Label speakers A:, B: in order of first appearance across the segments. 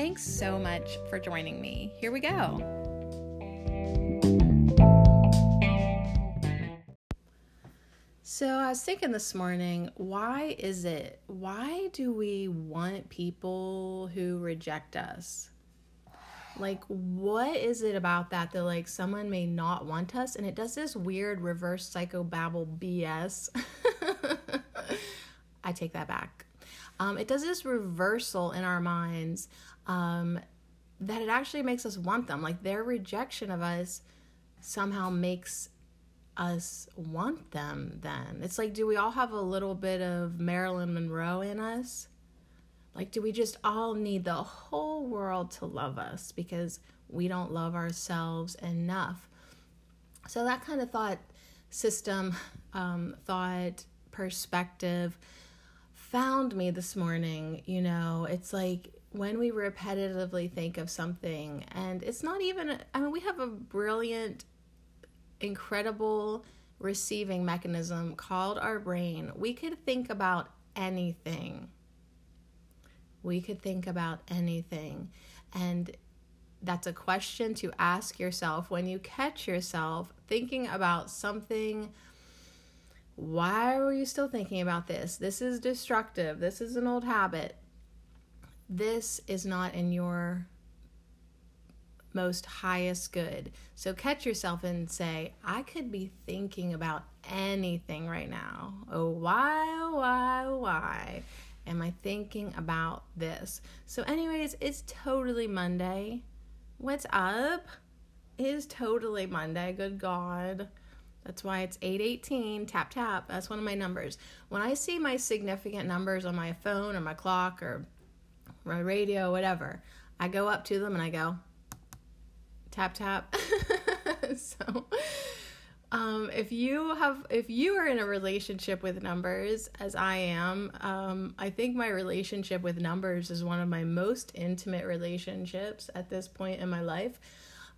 A: Thanks so much for joining me. Here we go. So, I was thinking this morning, why is it? Why do we want people who reject us? Like, what is it about that that, like, someone may not want us? And it does this weird reverse psychobabble BS. I take that back. Um, it does this reversal in our minds um, that it actually makes us want them. Like their rejection of us somehow makes us want them then. It's like, do we all have a little bit of Marilyn Monroe in us? Like, do we just all need the whole world to love us because we don't love ourselves enough? So, that kind of thought system, um, thought perspective found me this morning. You know, it's like when we repetitively think of something, and it's not even, I mean, we have a brilliant, incredible receiving mechanism called our brain. We could think about anything. We could think about anything. And that's a question to ask yourself when you catch yourself thinking about something. Why are you still thinking about this? This is destructive. This is an old habit this is not in your most highest good. So catch yourself and say, I could be thinking about anything right now. Oh, why, oh, why, oh, why am I thinking about this? So, anyways, it's totally Monday. What's up? It is totally Monday. Good God. That's why it's 818, tap tap. That's one of my numbers. When I see my significant numbers on my phone or my clock or my radio, whatever. I go up to them and I go tap tap. so um, if you have if you are in a relationship with numbers as i am um, i think my relationship with numbers is one of my most intimate relationships at this point in my life.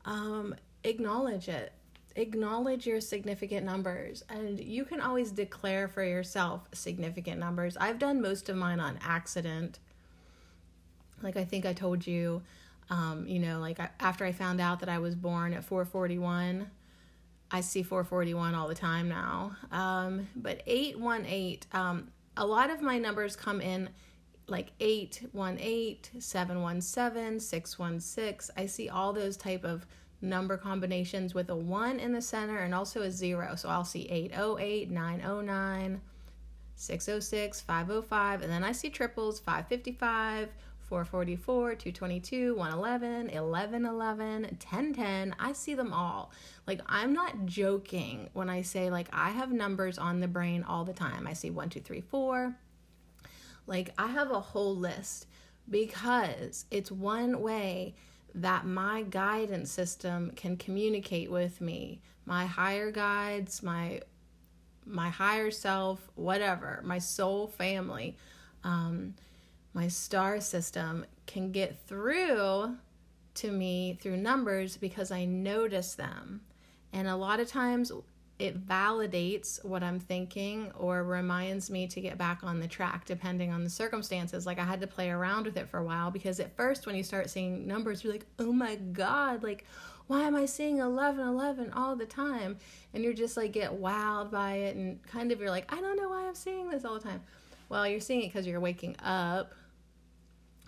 A: Um, acknowledge it. Acknowledge your significant numbers. And you can always declare for yourself significant numbers. I've done most of mine on accident like I think I told you, um, you know, like I, after I found out that I was born at 441, I see 441 all the time now. Um, but 818, um, a lot of my numbers come in like 818, 717, 616. I see all those type of number combinations with a 1 in the center and also a 0. So I'll see 808, 909, 606, 505, and then I see triples 555, 444, 222, 111, 1111, 1010. I see them all. Like, I'm not joking when I say, like, I have numbers on the brain all the time. I see 1, 2, 3, 4. Like, I have a whole list because it's one way that my guidance system can communicate with me. My higher guides, my my higher self, whatever, my soul family. Um, my star system can get through to me through numbers because I notice them. And a lot of times it validates what I'm thinking or reminds me to get back on the track depending on the circumstances. Like I had to play around with it for a while because at first when you start seeing numbers you're like, "Oh my god, like why am I seeing 11 11 all the time?" And you're just like get wowed by it and kind of you're like, "I don't know why I'm seeing this all the time." Well, you're seeing it cuz you're waking up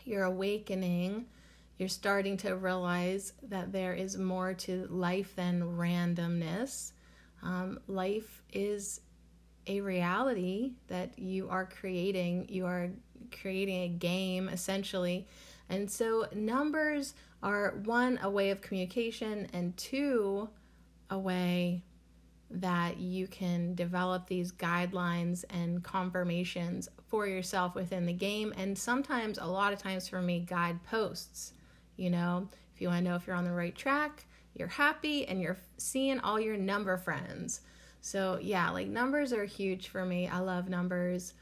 A: you're awakening, you're starting to realize that there is more to life than randomness. Um, life is a reality that you are creating. You are creating a game essentially. And so, numbers are one, a way of communication, and two, a way that you can develop these guidelines and confirmations for yourself within the game and sometimes a lot of times for me guide posts You know, if you want to know if you're on the right track, you're happy and you're seeing all your number friends. So, yeah, like numbers are huge for me. I love numbers.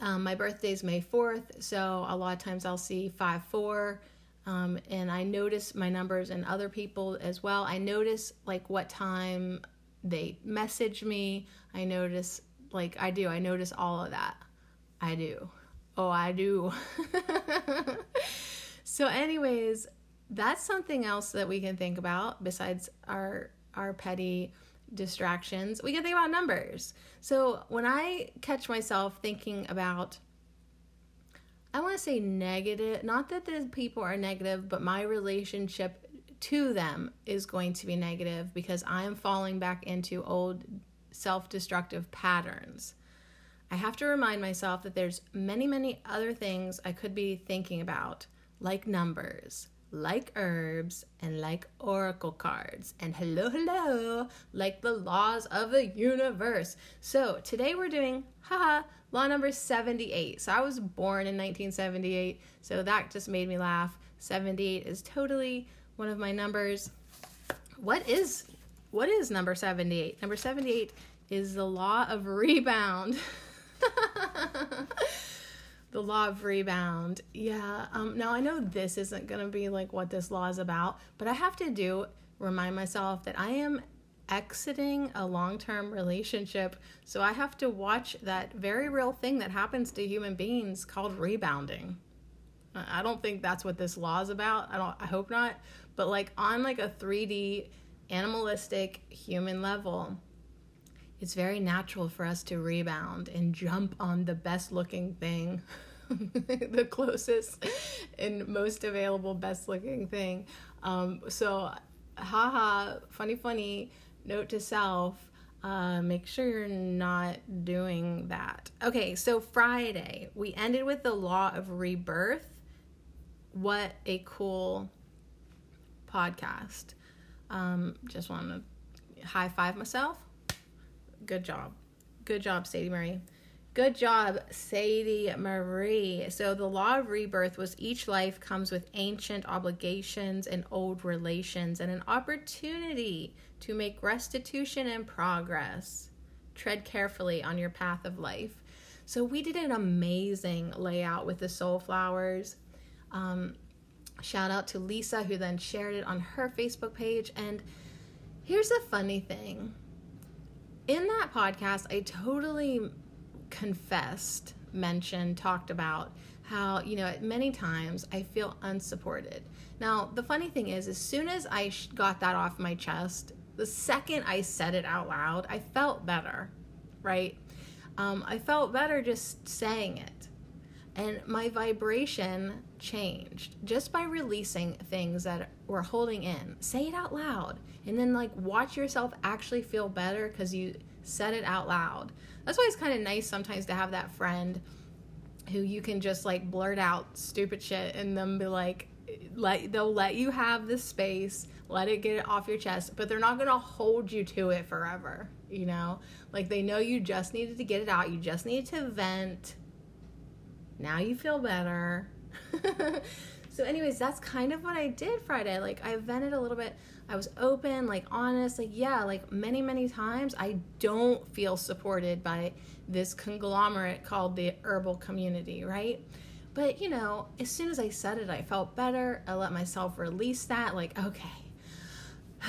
A: Um, my birthday is May 4th, so a lot of times I'll see 5 4. Um, and I notice my numbers and other people as well. I notice like what time they message me. I notice, like, I do, I notice all of that. I do. Oh, I do. so, anyways, that's something else that we can think about besides our our petty distractions. We can think about numbers. So when I catch myself thinking about I want to say negative, not that the people are negative, but my relationship to them is going to be negative because I am falling back into old self-destructive patterns. I have to remind myself that there's many, many other things I could be thinking about, like numbers, like herbs and like oracle cards. And hello hello like the laws of the universe. So today we're doing haha law number 78 so i was born in 1978 so that just made me laugh. 78 is totally one of my numbers. What is what is number 78 number 78 is the law of rebound the law of rebound. Yeah. Um, now I know this isn't going to be like what this law is about, but I have to do remind myself that I am exiting a long term relationship. So I have to watch that very real thing that happens to human beings called rebounding. I don't think that's what this law is about. I don't I hope not. But like on like a 3D animalistic human level, it's very natural for us to rebound and jump on the best looking thing, the closest and most available best looking thing. Um, so, haha, funny, funny, note to self. Uh, make sure you're not doing that. Okay, so Friday, we ended with the law of rebirth. What a cool podcast. Um, just want to high five myself. Good job. Good job, Sadie Marie. Good job, Sadie Marie. So, the law of rebirth was each life comes with ancient obligations and old relations and an opportunity to make restitution and progress. Tread carefully on your path of life. So, we did an amazing layout with the soul flowers. Um, shout out to Lisa, who then shared it on her Facebook page. And here's a funny thing in that podcast, I totally confessed, mentioned, talked about how, you know, at many times I feel unsupported. Now, the funny thing is, as soon as I got that off my chest, the second I said it out loud, I felt better, right? Um, I felt better just saying it. And my vibration changed just by releasing things that were holding in. Say it out loud and then like watch yourself actually feel better because you said it out loud. That's why it's kind of nice sometimes to have that friend who you can just like blurt out stupid shit and then be like let they'll let you have the space let it get it off your chest but they're not to hold you to it forever you know like they know you just needed to get it out you just needed to vent now you feel better so anyways that's kind of what i did friday like i vented a little bit I was open, like honest, like yeah, like many, many times I don't feel supported by this conglomerate called the herbal community, right? But you know, as soon as I said it, I felt better. I let myself release that, like, okay,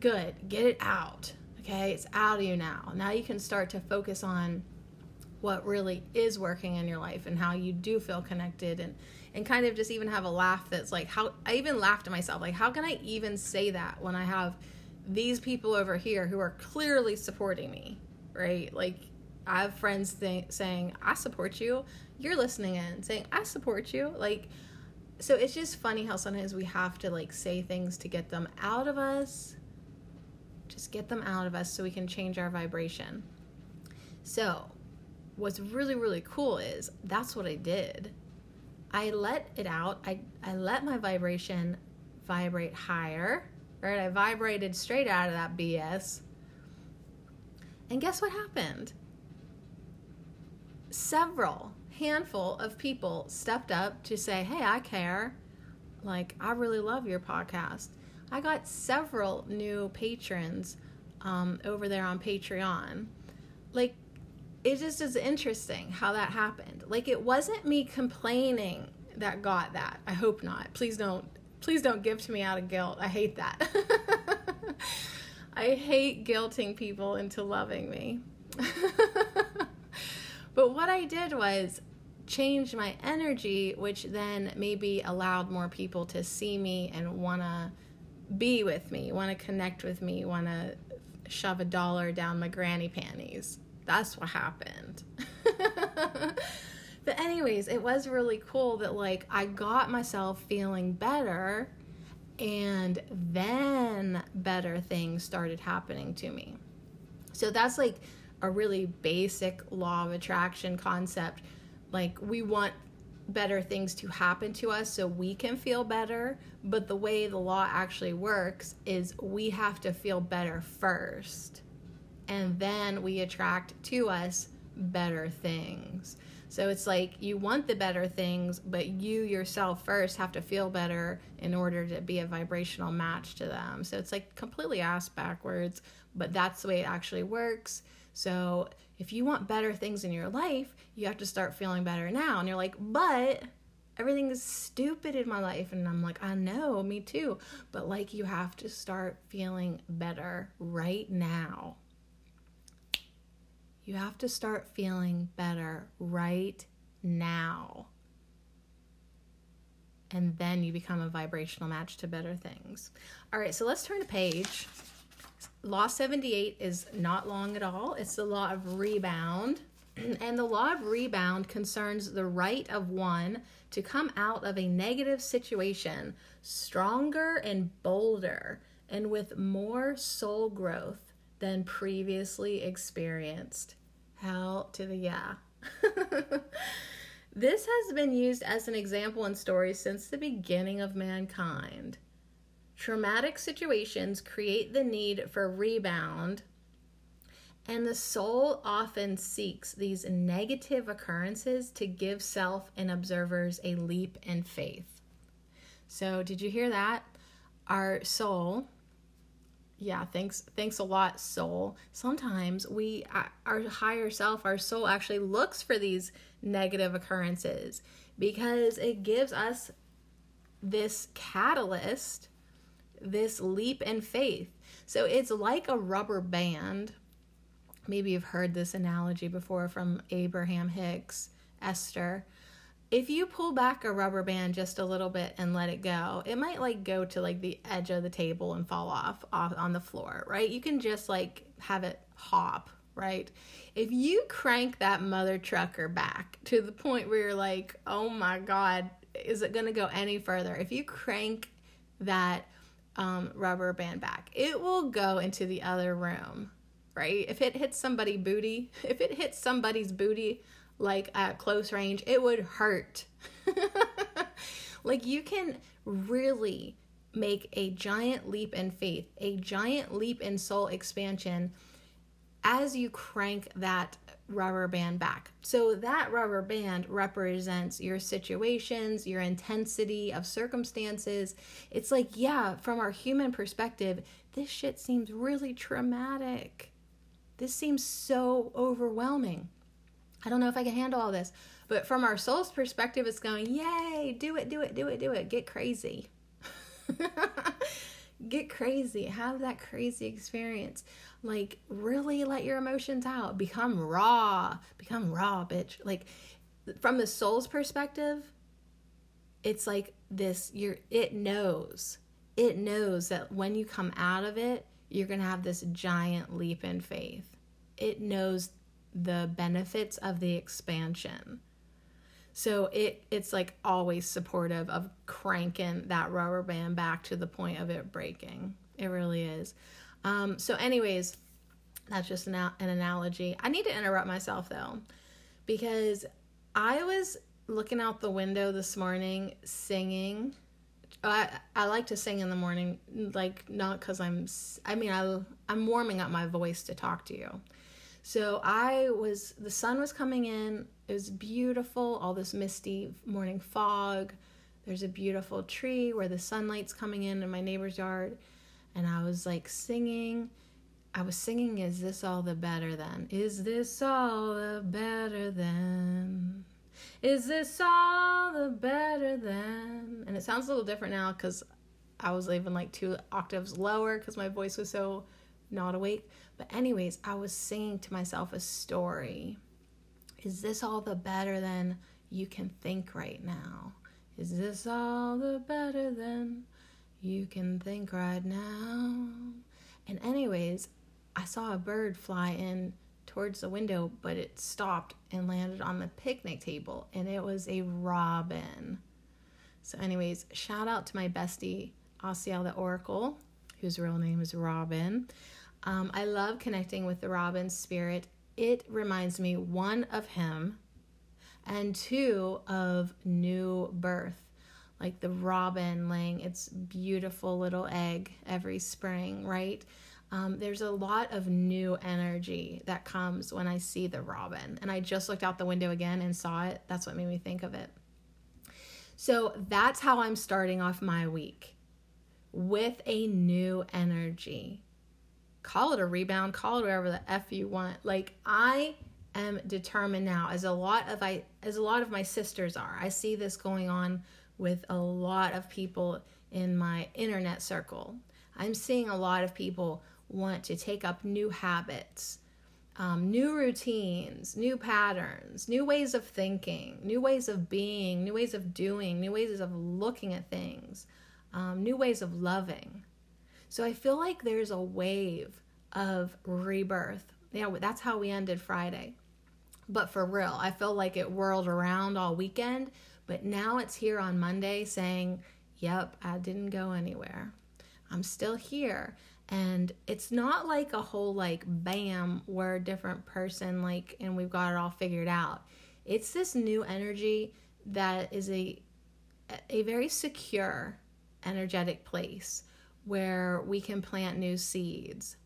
A: good, get it out. Okay, it's out of you now. Now you can start to focus on what really is working in your life and how you do feel connected and and kind of just even have a laugh that's like how I even laughed at myself like how can I even say that when I have these people over here who are clearly supporting me right? Like I have friends saying I support you. You're listening in saying I support you. Like so it's just funny how sometimes we have to like say things to get them out of us. Just get them out of us so we can change our vibration. So what's really really cool is that's what I did I let it out. I, I let my vibration vibrate higher, right? I vibrated straight out of that BS. And guess what happened? Several handful of people stepped up to say, Hey, I care. Like, I really love your podcast. I got several new patrons um, over there on Patreon. Like, it just is interesting how that happened. Like, it wasn't me complaining that got that. I hope not. Please don't. Please don't give to me out of guilt. I hate that. I hate guilting people into loving me. but what I did was change my energy, which then maybe allowed more people to see me and want to be with me, want to connect with me, want to shove a dollar down my granny panties. That's what happened. but, anyways, it was really cool that, like, I got myself feeling better and then better things started happening to me. So, that's like a really basic law of attraction concept. Like, we want better things to happen to us so we can feel better. But the way the law actually works is we have to feel better first. And then we attract to us better things. So it's like you want the better things, but you yourself first have to feel better in order to be a vibrational match to them. So it's like completely ass backwards, but that's the way it actually works. So if you want better things in your life, you have to start feeling better now. And you're like, but everything is stupid in my life. And I'm like, I know, me too. But like, you have to start feeling better right now. You have to start feeling better right now. And then you become a vibrational match to better things. All right, so let's turn a page. Law 78 is not long at all. It's the law of rebound. And the law of rebound concerns the right of one to come out of a negative situation stronger and bolder and with more soul growth than previously experienced. Hell to the yeah. this has been used as an example in stories since the beginning of mankind. Traumatic situations create the need for rebound, and the soul often seeks these negative occurrences to give self and observers a leap in faith. So, did you hear that? Our soul yeah thanks thanks a lot soul. Sometimes we uh, our higher self our soul actually looks for these negative occurrences because it gives us this catalyst this leap in faith. So it's like a rubber band. Maybe you've heard this analogy before from abraham hicks esther if you pull back a rubber band just a little bit and let it go, it might like go to like the edge of the table and fall off, off on the floor, right? You can just like have it hop, right? If you crank that mother trucker back to the point where you're like, oh my God, is it going to go any further? If you crank that um, rubber band back, it will go into the other room, right? If it hits somebody booty, if it hits somebody's booty, like at close range, it would hurt. like you can really make a giant leap in faith, a giant leap in soul expansion as you crank that rubber band back. So that rubber band represents your situations, your intensity of circumstances. It's like, yeah, from our human perspective, this shit seems really traumatic. This seems so overwhelming. I don't know if I can handle all this. But from our soul's perspective, it's going, yay, do it, do it, do it, do it. Get crazy. Get crazy. Have that crazy experience. Like, really let your emotions out. Become raw. Become raw, bitch. Like, from the soul's perspective, it's like this you're it knows. It knows that when you come out of it, you're going to have this giant leap in faith. It knows the benefits of the expansion. So it it's like always supportive of cranking that rubber band back to the point of it breaking. It really is. Um, so, anyways, that's just an, an analogy. I need to interrupt myself though, because I was looking out the window this morning singing. I I like to sing in the morning, like not because I'm. I mean, I I'm warming up my voice to talk to you. So I was, the sun was coming in. It was beautiful, all this misty morning fog. there's a beautiful tree where the sunlight's coming in in my neighbor's yard. And I was like singing. I was singing, Is this all the better then? Is this all the better then? Is this all the better then? And it sounds a little different now because I was even like two octaves lower because my voice was so not awake. But, anyways, I was singing to myself a story. Is this all the better than you can think right now? Is this all the better than you can think right now? And, anyways, I saw a bird fly in towards the window, but it stopped and landed on the picnic table, and it was a robin. So, anyways, shout out to my bestie, Asiel the Oracle, whose real name is Robin. Um, I love connecting with the robin spirit. It reminds me, one, of him, and two, of new birth. Like the robin laying its beautiful little egg every spring, right? Um, there's a lot of new energy that comes when I see the robin. And I just looked out the window again and saw it. That's what made me think of it. So that's how I'm starting off my week with a new energy. Call it a rebound, call it whatever the F you want. Like I am determined now, as a lot of I as a lot of my sisters are. I see this going on with a lot of people in my internet circle. I'm seeing a lot of people want to take up new habits, um, new routines, new patterns, new ways of thinking, new ways of being, new ways of doing, new ways of looking at things, um, new ways of loving. So I feel like there's a wave of rebirth. Yeah, that's how we ended Friday. But for real, I feel like it whirled around all weekend, but now it's here on Monday saying, Yep, I didn't go anywhere. I'm still here and it's not like a whole like bam we're a different person like and we've got it all figured out it's this new energy that is a a very secure energetic place where we can plant new seeds.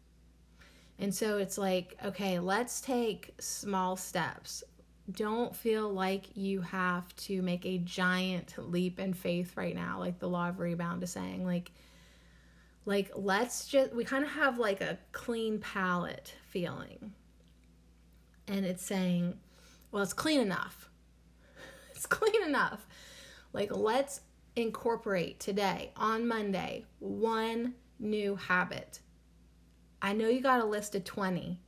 A: And so it's like okay let's take small steps. Don't feel like you have to make a giant leap in faith right now like the law of rebound is saying. Like like let's just we kind of have like a clean palette feeling. And it's saying well it's clean enough. It's clean enough. Like let's incorporate today on monday one new habit i know you got a list of 20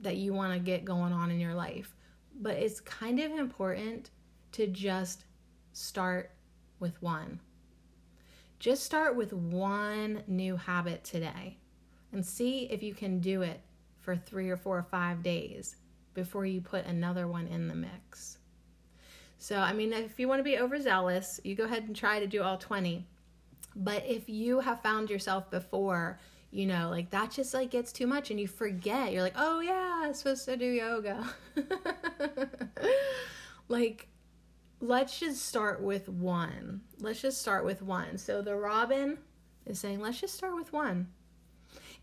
A: that you want to get going on in your life but it's kind of important to just start with one just start with one new habit today and see if you can do it for three or four or five days before you put another one in the mix. So, I mean, if you want to be overzealous, you go ahead and try to do all 20. But if you have found yourself before, you know, like that just like gets too much and you forget. You're like, "Oh yeah, I'm supposed to do yoga." like let's just start with one. Let's just start with one. So the robin is saying, let's just start with one.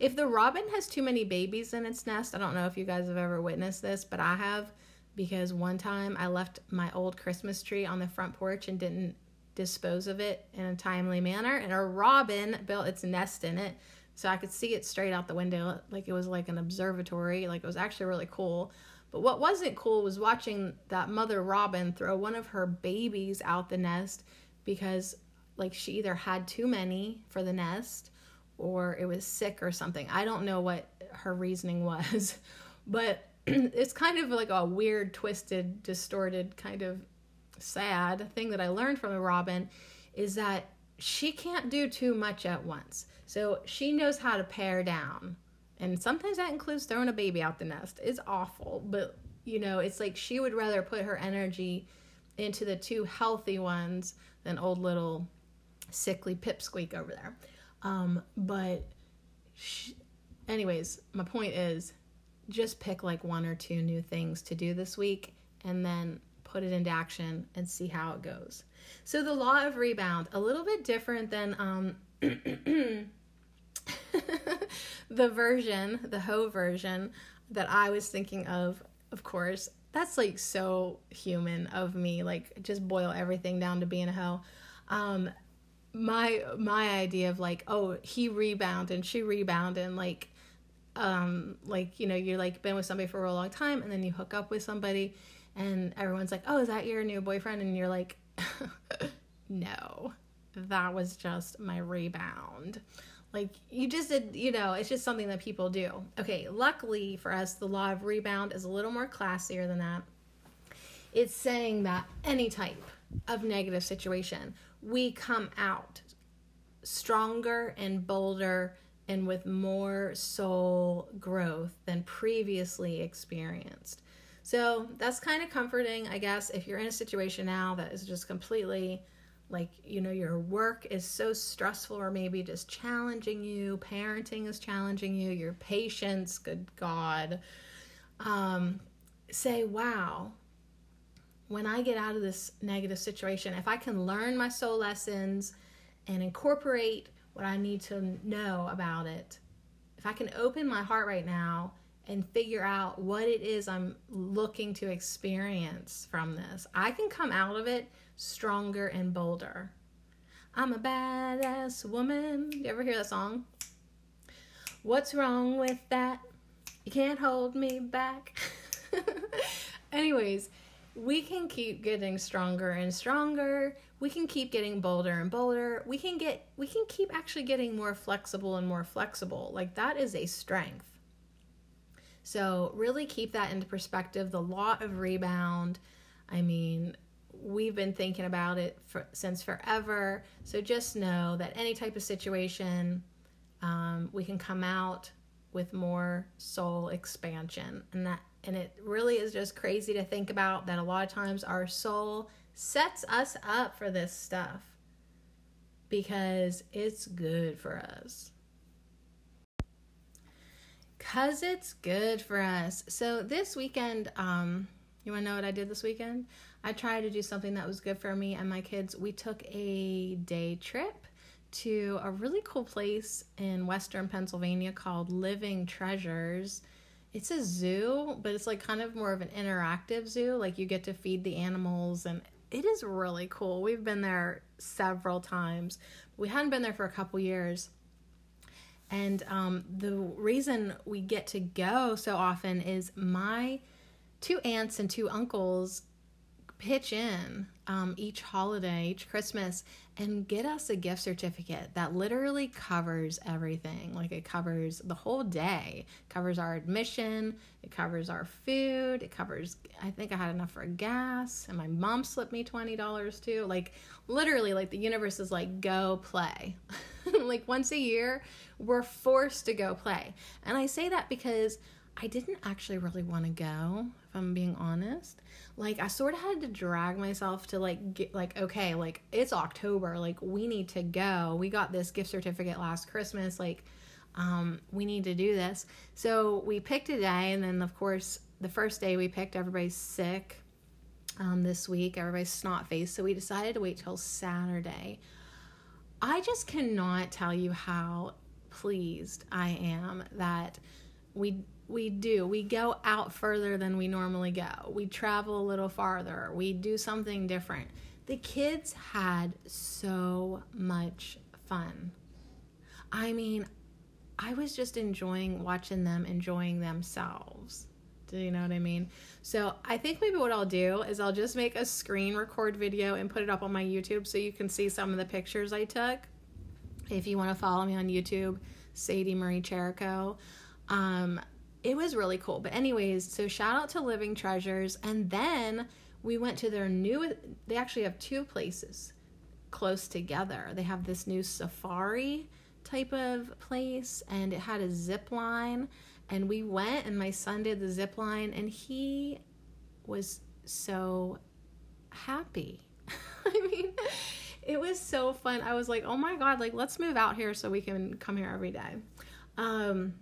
A: If the robin has too many babies in its nest, I don't know if you guys have ever witnessed this, but I have because one time I left my old Christmas tree on the front porch and didn't dispose of it in a timely manner, and a robin built its nest in it. So I could see it straight out the window, like it was like an observatory. Like it was actually really cool. But what wasn't cool was watching that mother robin throw one of her babies out the nest because like she either had too many for the nest or it was sick or something. I don't know what her reasoning was, but it's kind of like a weird, twisted, distorted, kind of sad thing that I learned from robin is that she can't do too much at once. So she knows how to pare down and sometimes that includes throwing a baby out the nest. It's awful, but you know, it's like she would rather put her energy into the two healthy ones than old little sickly pipsqueak over there. Um, but, she, anyways, my point is just pick like one or two new things to do this week and then put it into action and see how it goes. So, the law of rebound, a little bit different than um, the version, the hoe version that I was thinking of, of course, that's like so human of me, like just boil everything down to being a hoe. um, my my idea of like, oh, he rebound and she rebound and like, um, like you know, you're like been with somebody for a long time and then you hook up with somebody, and everyone's like, oh, is that your new boyfriend? And you're like, no, that was just my rebound. Like you just did, you know, it's just something that people do. Okay, luckily for us, the law of rebound is a little more classier than that. It's saying that any type of negative situation, we come out stronger and bolder and with more soul growth than previously experienced. So that's kind of comforting, I guess, if you're in a situation now that is just completely like you know your work is so stressful or maybe just challenging you parenting is challenging you your patience good god um, say wow when i get out of this negative situation if i can learn my soul lessons and incorporate what i need to know about it if i can open my heart right now and figure out what it is i'm looking to experience from this i can come out of it stronger and bolder. I'm a badass woman. You ever hear that song? What's wrong with that? You can't hold me back. Anyways, we can keep getting stronger and stronger. We can keep getting bolder and bolder. We can get we can keep actually getting more flexible and more flexible. Like that is a strength. So, really keep that into perspective. The law of rebound. I mean, we've been thinking about it for, since forever. So just know that any type of situation, um, we can come out with more soul expansion, and that and it really is just crazy to think about that a lot of times our soul sets us up for this stuff because it's good for us. Cause it's good for us. So this weekend, um, you want to know what I did this weekend? I tried to do something that was good for me and my kids. We took a day trip to a really cool place in western Pennsylvania called Living Treasures. It's a zoo, but it's like kind of more of an interactive zoo. Like you get to feed the animals and it is really cool. We've been there several times. We hadn't been there for a couple years. And um, the reason we get to go so often is my two aunts and two uncles pitch in um, each holiday, each Christmas, and get us a gift certificate that literally covers everything. Like it covers the whole day, it covers our admission, it covers our food, it covers. I think I had enough for gas, and my mom slipped me twenty dollars too. Like literally, like the universe is like go play. like once a year, we're forced to go play, and I say that because I didn't actually really want to go, if I'm being honest. Like I sort of had to drag myself to like get like okay, like it's October, like we need to go. We got this gift certificate last Christmas, like um we need to do this. So we picked a day and then of course the first day we picked everybody's sick. Um this week everybody's snot faced, so we decided to wait till Saturday. I just cannot tell you how pleased I am that we we do. We go out further than we normally go. We travel a little farther. We do something different. The kids had so much fun. I mean, I was just enjoying watching them enjoying themselves. Do you know what I mean? So I think maybe what I'll do is I'll just make a screen record video and put it up on my YouTube so you can see some of the pictures I took. If you want to follow me on YouTube, Sadie Marie Cherico. Um, it was really cool. But anyways, so shout out to Living Treasures, and then we went to their new. They actually have two places close together. They have this new safari type of place, and it had a zip line. And we went, and my son did the zip line, and he was so happy. I mean, it was so fun. I was like, oh my god, like let's move out here so we can come here every day. Um,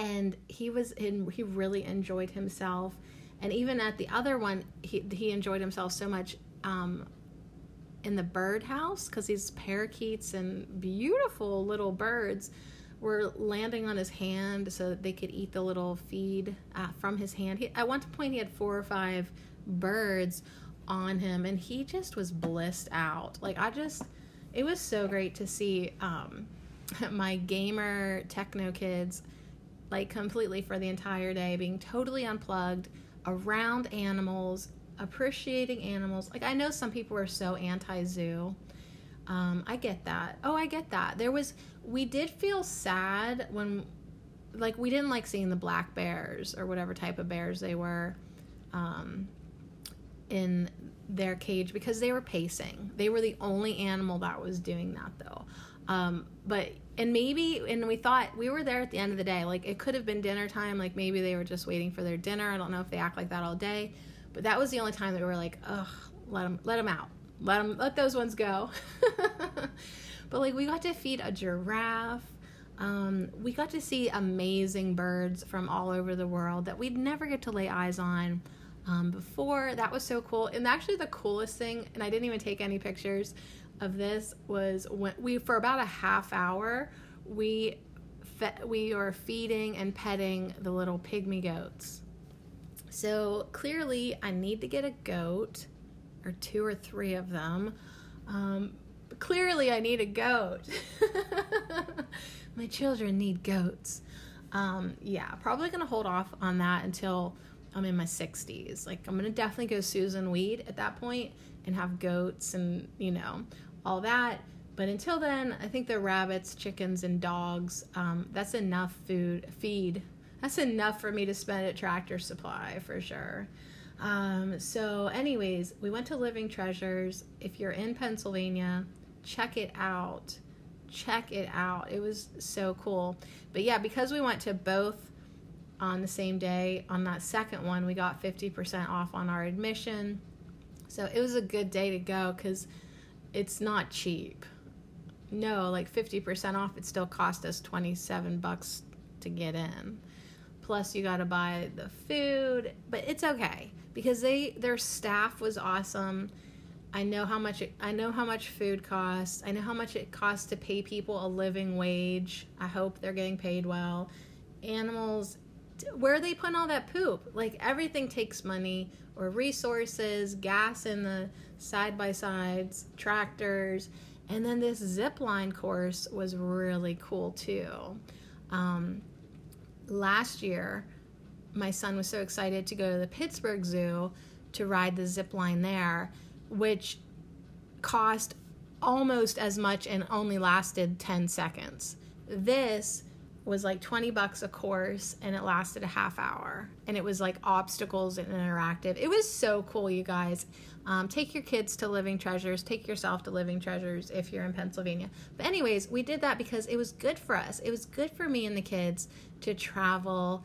A: and he was in he really enjoyed himself and even at the other one he he enjoyed himself so much um, in the birdhouse because these parakeets and beautiful little birds were landing on his hand so that they could eat the little feed uh, from his hand. He, at one point, he had four or five birds on him and he just was blissed out. Like I just it was so great to see um my gamer techno kids like completely for the entire day being totally unplugged around animals, appreciating animals. Like I know some people are so anti-zoo. Um, I get that. Oh, I get that. There was we did feel sad when like we didn't like seeing the black bears or whatever type of bears they were um, in their cage because they were pacing. They were the only animal that was doing that though. Um, but and maybe and we thought we were there at the end of the day. Like it could have been dinner time. Like maybe they were just waiting for their dinner. I don't know if they act like that all day, but that was the only time that we were like, ugh, let them let them out. Let them let those ones go. but like we got to feed a giraffe um, we got to see amazing birds from all over the world that we'd never get to lay eyes on um, before. That was so cool. And actually, the coolest thing, and I didn't even take any pictures of this, was when we, for about a half hour, we fe- we are feeding and petting the little pygmy goats. So clearly, I need to get a goat or two or three of them. Um, clearly, I need a goat. my children need goats. Um, yeah, probably gonna hold off on that until I'm in my 60s. Like, I'm gonna definitely go Susun Weed at that point and have goats and, you know, all that. But until then, I think the rabbits, chickens, and dogs, um, that's enough food, feed. That's enough for me to spend at Tractor Supply for sure. Um, so, anyways, we went to Living Treasures. If you're in Pennsylvania, check it out check it out. It was so cool. But yeah, because we went to both on the same day, on that second one, we got 50% off on our admission. So it was a good day to go because it's not cheap. No, like 50% off, it still cost us 27 bucks to get in. Plus you got to buy the food, but it's okay because they their staff was awesome I know how much it, I know how much food costs. I know how much it costs to pay people a living wage. I hope they're getting paid well. Animals, where are they putting all that poop? Like everything takes money or resources, gas in the side by sides, tractors, and then this zip line course was really cool too. Um, last year, my son was so excited to go to the Pittsburgh Zoo to ride the zip line there which cost almost as much and only lasted 10 seconds. This was like 20 bucks a course and it lasted a half hour and it was like obstacles and interactive. It was so cool, you guys. Um, take your kids to Living Treasures, take yourself to Living Treasures if you're in Pennsylvania. But, anyways, we did that because it was good for us. It was good for me and the kids to travel,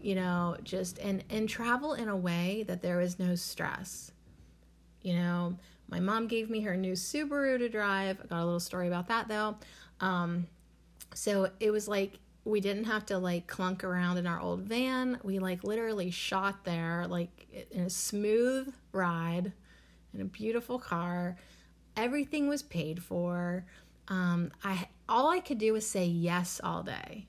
A: you know, just and, and travel in a way that there was no stress you know, my mom gave me her new Subaru to drive. I got a little story about that though. Um, so it was like we didn't have to like clunk around in our old van. We like literally shot there like in a smooth ride in a beautiful car. Everything was paid for. Um, I all I could do was say yes all day.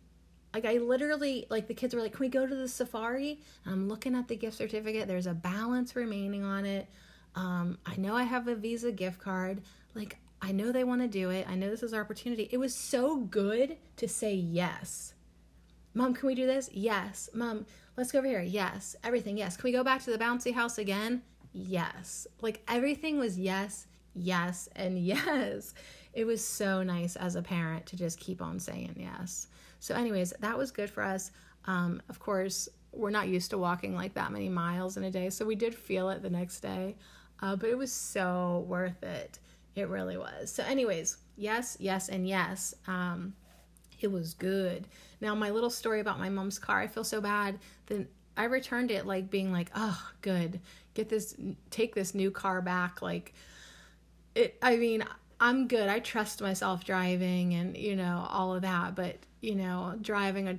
A: Like I literally like the kids were like, "Can we go to the safari?" And I'm looking at the gift certificate. There's a balance remaining on it. Um, I know I have a Visa gift card. Like, I know they want to do it. I know this is our opportunity. It was so good to say yes. Mom, can we do this? Yes. Mom, let's go over here. Yes. Everything, yes. Can we go back to the bouncy house again? Yes. Like everything was yes, yes, and yes. It was so nice as a parent to just keep on saying yes. So, anyways, that was good for us. Um, of course, we're not used to walking like that many miles in a day, so we did feel it the next day. Uh, but it was so worth it. It really was. So, anyways, yes, yes, and yes. Um, it was good. Now, my little story about my mom's car, I feel so bad. Then I returned it like being like, oh, good. Get this, take this new car back. Like, it, I mean, I'm good. I trust myself driving and, you know, all of that. But, you know, driving a,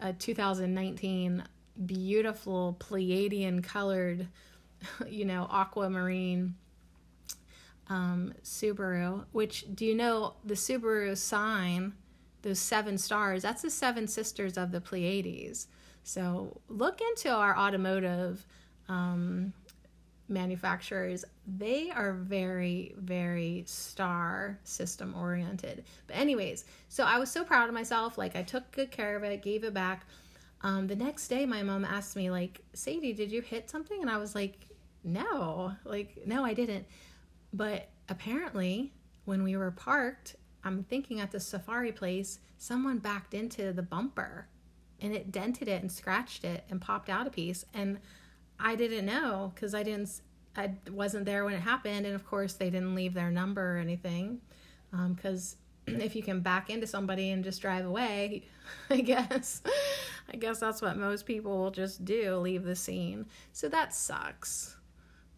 A: a 2019 beautiful Pleiadian colored you know, aquamarine um, Subaru, which do you know the Subaru sign, those seven stars, that's the seven sisters of the Pleiades. So look into our automotive um, manufacturers, they are very, very star system oriented. But, anyways, so I was so proud of myself. Like, I took good care of it, gave it back. Um, the next day, my mom asked me, like, Sadie, did you hit something? And I was like, no, like, no, I didn't. But apparently, when we were parked, I'm thinking at the safari place, someone backed into the bumper and it dented it and scratched it and popped out a piece. And I didn't know because I didn't, I wasn't there when it happened. And of course, they didn't leave their number or anything. Because um, if you can back into somebody and just drive away, I guess, I guess that's what most people will just do leave the scene. So that sucks.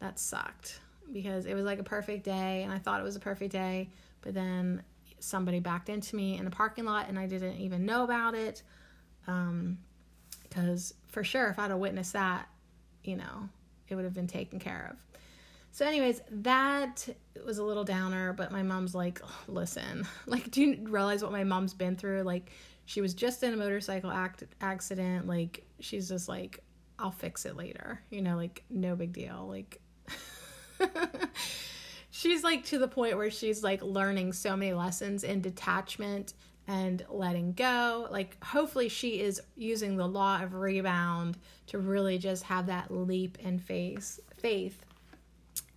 A: That sucked because it was like a perfect day and I thought it was a perfect day, but then somebody backed into me in the parking lot and I didn't even know about it. Um, because for sure, if I'd have witnessed that, you know, it would have been taken care of. So, anyways, that was a little downer, but my mom's like, listen, like, do you realize what my mom's been through? Like, she was just in a motorcycle act- accident. Like, she's just like, I'll fix it later, you know, like, no big deal. Like, she's like to the point where she's like learning so many lessons in detachment and letting go. Like, hopefully, she is using the law of rebound to really just have that leap in faith, faith,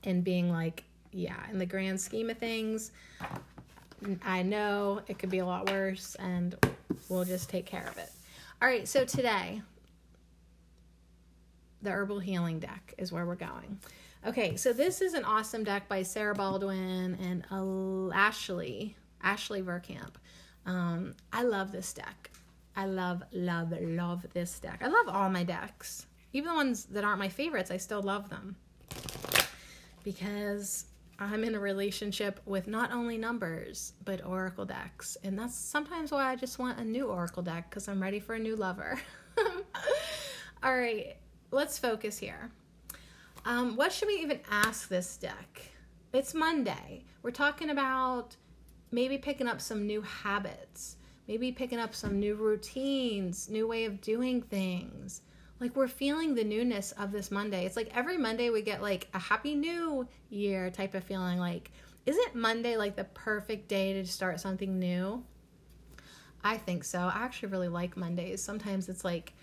A: and being like, yeah, in the grand scheme of things, I know it could be a lot worse, and we'll just take care of it. All right, so today, the herbal healing deck is where we're going. Okay, so this is an awesome deck by Sarah Baldwin and Ashley Ashley Verkamp. Um, I love this deck. I love, love, love this deck. I love all my decks. Even the ones that aren't my favorites, I still love them. Because I'm in a relationship with not only numbers, but oracle decks. And that's sometimes why I just want a new oracle deck, because I'm ready for a new lover. all right, let's focus here. Um, what should we even ask this deck? It's Monday. We're talking about maybe picking up some new habits, maybe picking up some new routines, new way of doing things. Like we're feeling the newness of this Monday. It's like every Monday we get like a happy new year type of feeling like isn't Monday like the perfect day to start something new? I think so. I actually really like Mondays. Sometimes it's like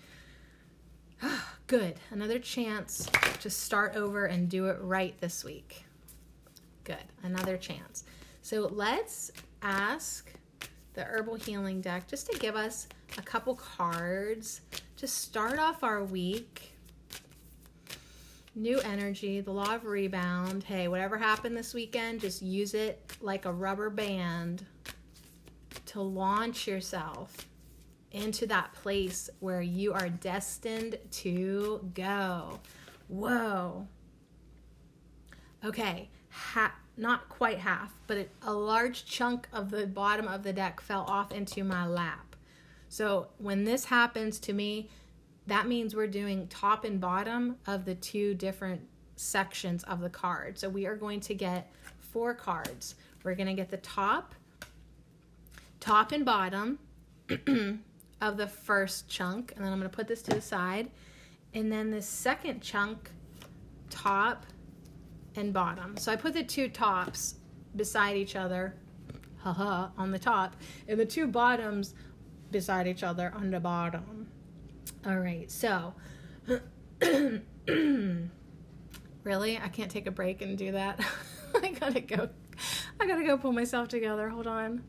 A: good, another chance to start over and do it right this week. Good, another chance. So let's ask the Herbal Healing deck just to give us a couple cards to start off our week. New energy, the law of rebound. Hey, whatever happened this weekend, just use it like a rubber band to launch yourself into that place where you are destined to go. Whoa. Okay, ha- not quite half, but it, a large chunk of the bottom of the deck fell off into my lap. So when this happens to me, that means we're doing top and bottom of the two different sections of the card. So we are going to get four cards. We're going to get the top, top and bottom of the first chunk, and then I'm to put this to the side. And then the second chunk, top and bottom. So I put the two tops beside each other, haha, on the top, and the two bottoms beside each other on the bottom. All right, so really, I can't take a break and do that. I gotta go. I gotta go pull myself together. Hold on.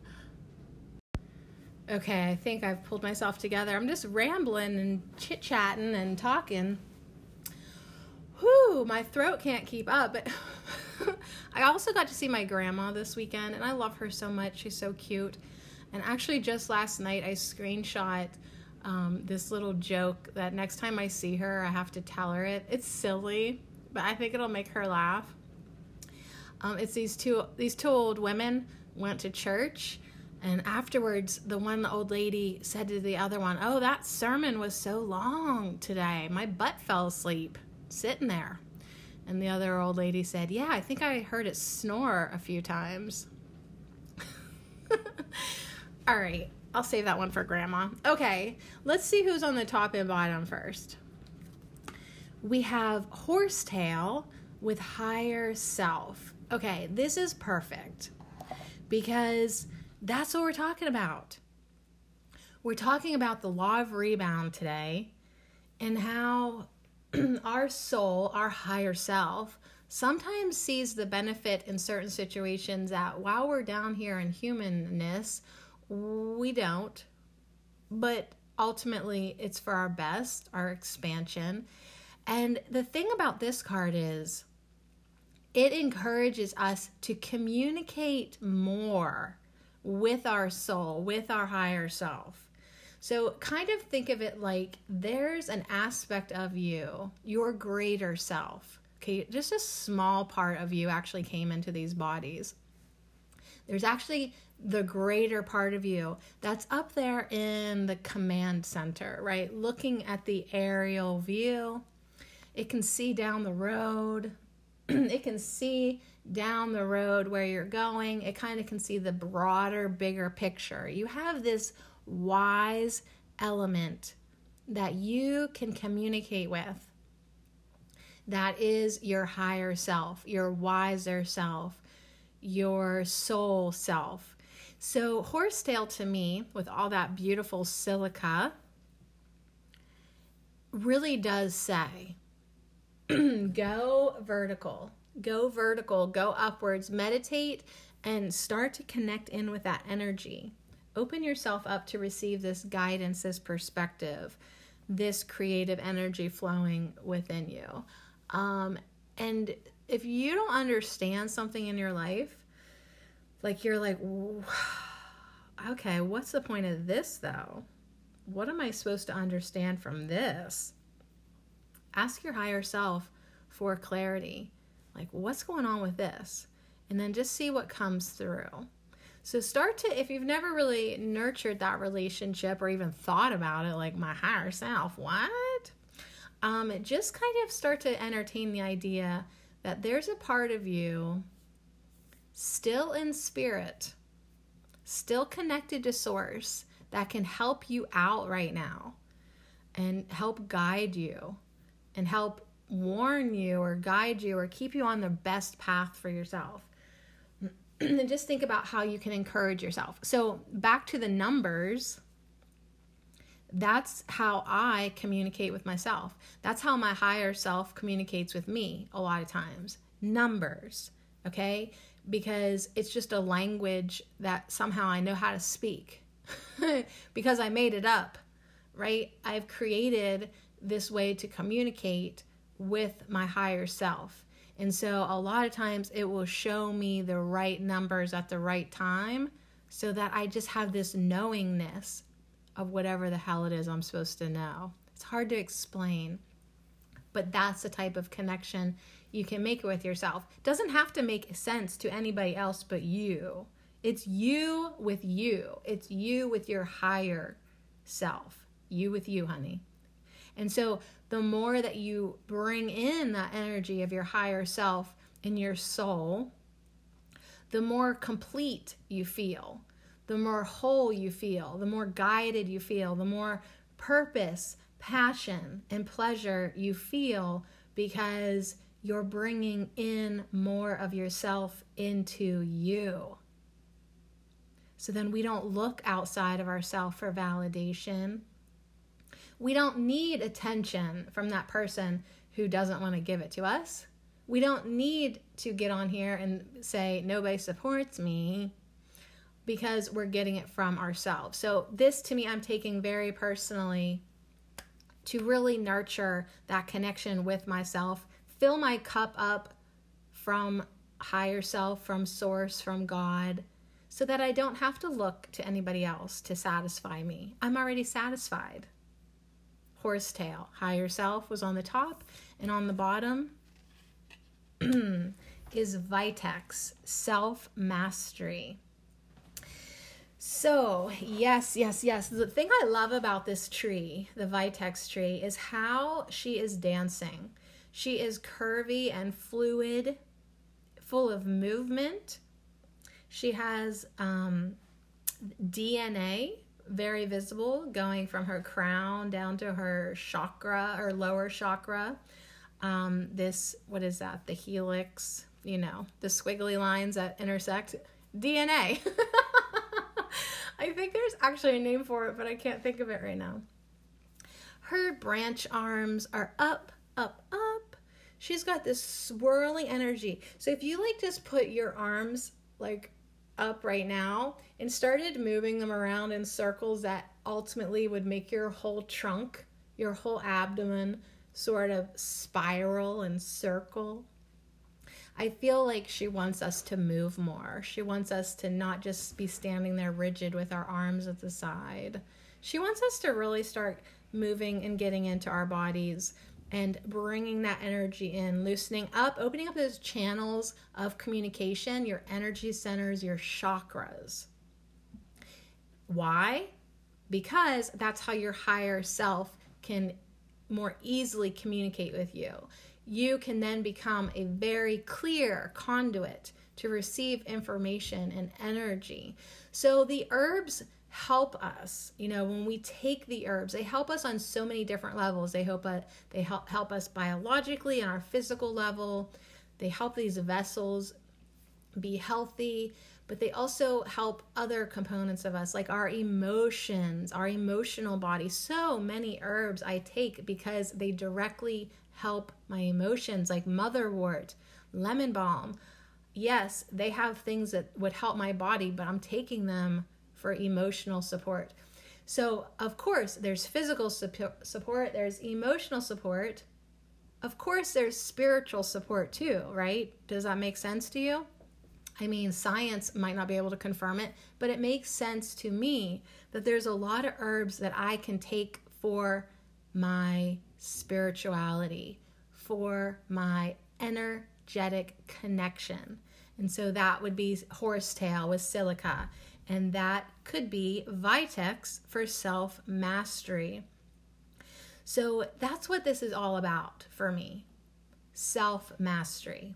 A: Okay, I think I've pulled myself together. I'm just rambling and chit chatting and talking whew, my throat can't keep up. But I also got to see my grandma this weekend, and I love her so much. She's so cute. And actually, just last night, I screenshot um, this little joke that next time I see her, I have to tell her it. It's silly, but I think it'll make her laugh. Um, it's these two these two old women went to church, and afterwards, the one old lady said to the other one, "Oh, that sermon was so long today. My butt fell asleep." sitting there. And the other old lady said, Yeah, I think I heard it snore a few times. All right, I'll save that one for grandma. Okay, let's see who's on the top and bottom first. We have Horsetail with higher self. Okay, this is perfect because that's what we're talking about. We're talking about the law of rebound today and how our soul, our higher self, sometimes sees the benefit in certain situations that while we're down here in humanness, we don't. But ultimately, it's for our best, our expansion. And the thing about this card is it encourages us to communicate more with our soul, with our higher self. So, kind of think of it like there's an aspect of you, your greater self. Okay, just a small part of you actually came into these bodies. There's actually the greater part of you that's up there in the command center, right? Looking at the aerial view. It can see down the road. it can see down the road where you're going. It kind of can see the broader, bigger picture. You have this wise element that you can communicate with. That is your higher self, your wiser self, your soul self. So, horsetail to me, with all that beautiful silica, really does say go vertical, go vertical, go upwards, meditate, and start to connect in with that energy. Open yourself up to receive this guidance, this perspective, this creative energy flowing within you. Um, and if you don't understand something in your life, like you're like, okay, what's the point of this though? What am I supposed to understand from this? Ask your higher self for clarity. Like, what's going on with this? And then just see what comes through. So, start to, if you've never really nurtured that relationship or even thought about it, like my higher self, what? Um, just kind of start to entertain the idea that there's a part of you still in spirit, still connected to source that can help you out right now and help guide you and help warn you or guide you or keep you on the best path for yourself. and just think about how you can encourage yourself. So, back to the numbers, that's how I communicate with myself. That's how my higher self communicates with me a lot of times. Numbers, okay? because it's just a language that somehow I know how to speak because I made it up, right? I've created this way to communicate with my higher self. And so a lot of times it will show me the right numbers at the right time so that I just have this knowingness of whatever the hell it is I'm supposed to know. It's hard to explain, but that's the type of connection you can make with yourself. It doesn't have to make sense to anybody else but you. It's you with you. It's you with your higher self. You with you, honey. And so the more that you bring in that energy of your higher self in your soul, the more complete you feel, the more whole you feel, the more guided you feel, the more purpose, passion, and pleasure you feel because you're bringing in more of yourself into you. So then we don't look outside of ourselves for validation. We don't need attention from that person who doesn't want to give it to us. We don't need to get on here and say, nobody supports me because we're getting it from ourselves. So, this to me, I'm taking very personally to really nurture that connection with myself fill my cup up from higher self, from source, from God, so that I don't have to look to anybody else to satisfy me. I'm already satisfied. Horsetail, higher self was on the top, and on the bottom is Vitex, self mastery. So, yes, yes, yes. The thing I love about this tree, the Vitex tree, is how she is dancing. She is curvy and fluid, full of movement. She has um, DNA very visible going from her crown down to her chakra or lower chakra. um, this, what is that? The helix, you know, the squiggly lines that intersect DNA. I think there's actually a name for it, but I can't think of it right now. Her branch arms are up, up, up. She's got this swirling energy. So if you like just put your arms like up right now and started moving them around in circles that ultimately would make your whole trunk, your whole abdomen sort of spiral and circle. I feel like she wants us to move more. She wants us to not just be standing there rigid with our arms at the side. She wants us to really start moving and getting into our bodies and bringing that energy in, loosening up, opening up those channels of communication, your energy centers, your chakras. Why? Because that's how your higher self can more easily communicate with you. You can then become a very clear conduit to receive information and energy. So the herbs help us you know when we take the herbs they help us on so many different levels. They help us they help help us biologically on our physical level. They help these vessels be healthy but they also help other components of us like our emotions our emotional body. So many herbs i take because they directly help my emotions like motherwort lemon balm. Yes they have things that would help my body but i'm taking them for emotional support. So, of course, there's physical support, there's emotional support. Of course, there's spiritual support too, right? Does that make sense to you? I mean, science might not be able to confirm it, but it makes sense to me that there's a lot of herbs that I can take for my spirituality, for my energetic connection. And so that would be horsetail with silica and that could be Vitex for self mastery. So that's what this is all about for me self mastery.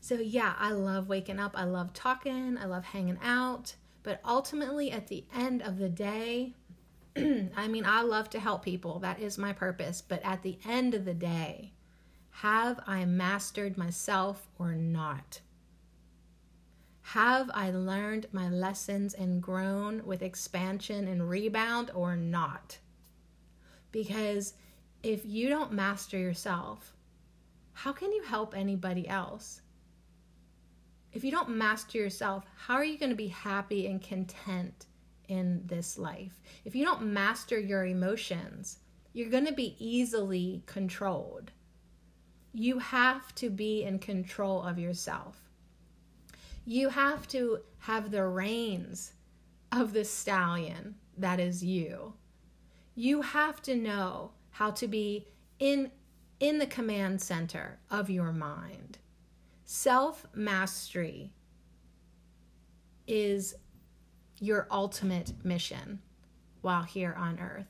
A: So, yeah, I love waking up. I love talking. I love hanging out. But ultimately, at the end of the day, I mean, I love to help people. That is my purpose. But at the end of the day, have I mastered myself or not? Have I learned my lessons and grown with expansion and rebound or not? Because if you don't master yourself, how can you help anybody else? If you don't master yourself, how are you going to be happy and content in this life? If you don't master your emotions, you're going to be easily controlled. You have to be in control of yourself. You have to have the reins of the stallion that is you. You have to know how to be in in the command center of your mind. Self mastery is your ultimate mission while here on earth.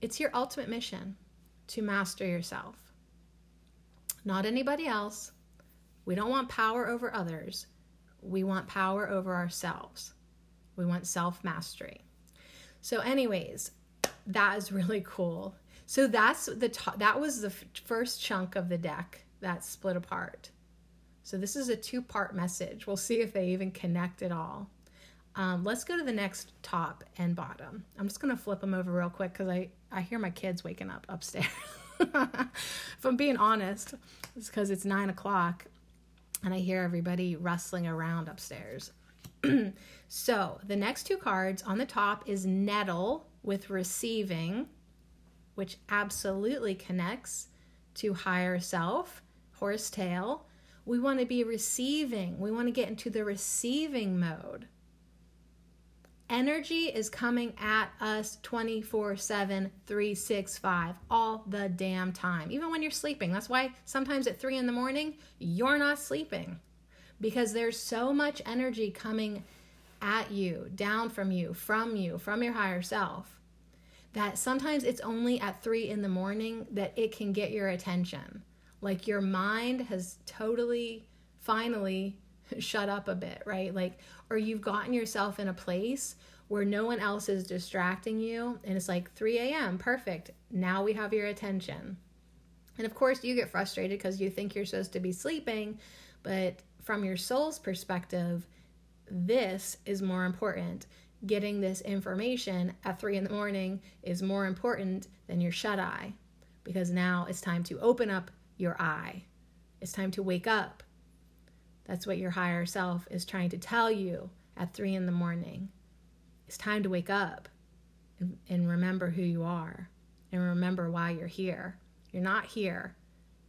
A: It's your ultimate mission to master yourself. Not anybody else, we don't want power over others. We want power over ourselves. We want self mastery. So, anyways, that is really cool. So that's the top, that was the f- first chunk of the deck that split apart. So this is a two part message. We'll see if they even connect at all. Um, let's go to the next top and bottom. I'm just gonna flip them over real quick because I I hear my kids waking up upstairs. if I'm being honest, it's because it's nine o'clock and I hear everybody rustling around upstairs. so the next two cards on the top is Nettle with receiving, which absolutely connects to higher self, horsetail. We want to be receiving, we want to get into the receiving mode. Energy is coming at us 24 7, 365, all the damn time, even when you're sleeping. That's why sometimes at 3 in the morning, you're not sleeping because there's so much energy coming at you, down from you, from you, from your higher self, that sometimes it's only at 3 in the morning that it can get your attention. Like your mind has totally, finally shut up a bit, right? Like, or you've gotten yourself in a place where no one else is distracting you and it's like 3 a.m., perfect. Now we have your attention. And of course, you get frustrated because you think you're supposed to be sleeping, but from your soul's perspective, this is more important. Getting this information at three in the morning is more important than your shut eye because now it's time to open up your eye. It's time to wake up. That's what your higher self is trying to tell you at three in the morning. It's time to wake up and, and remember who you are and remember why you're here. You're not here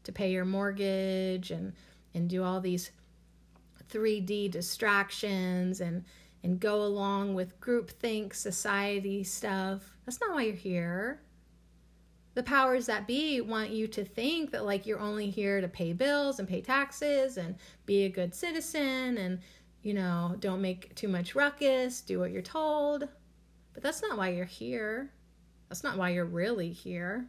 A: to pay your mortgage and, and do all these 3D distractions and and go along with groupthink society stuff. That's not why you're here. The powers that be want you to think that like you're only here to pay bills and pay taxes and be a good citizen and you know, don't make too much ruckus, do what you're told. But that's not why you're here. That's not why you're really here.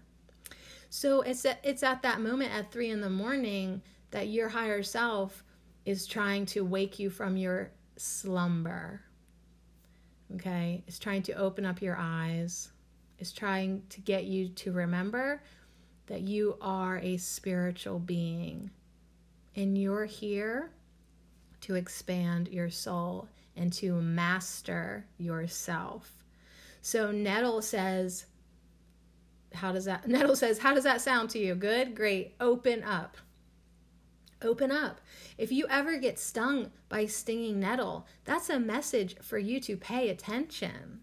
A: So it's at, it's at that moment at three in the morning that your higher self is trying to wake you from your slumber. Okay? It's trying to open up your eyes. It's trying to get you to remember that you are a spiritual being and you're here to expand your soul and to master yourself. So Nettle says, how does that Nettle says, how does that sound to you? Good? Great. Open up. Open up. If you ever get stung by stinging nettle, that's a message for you to pay attention.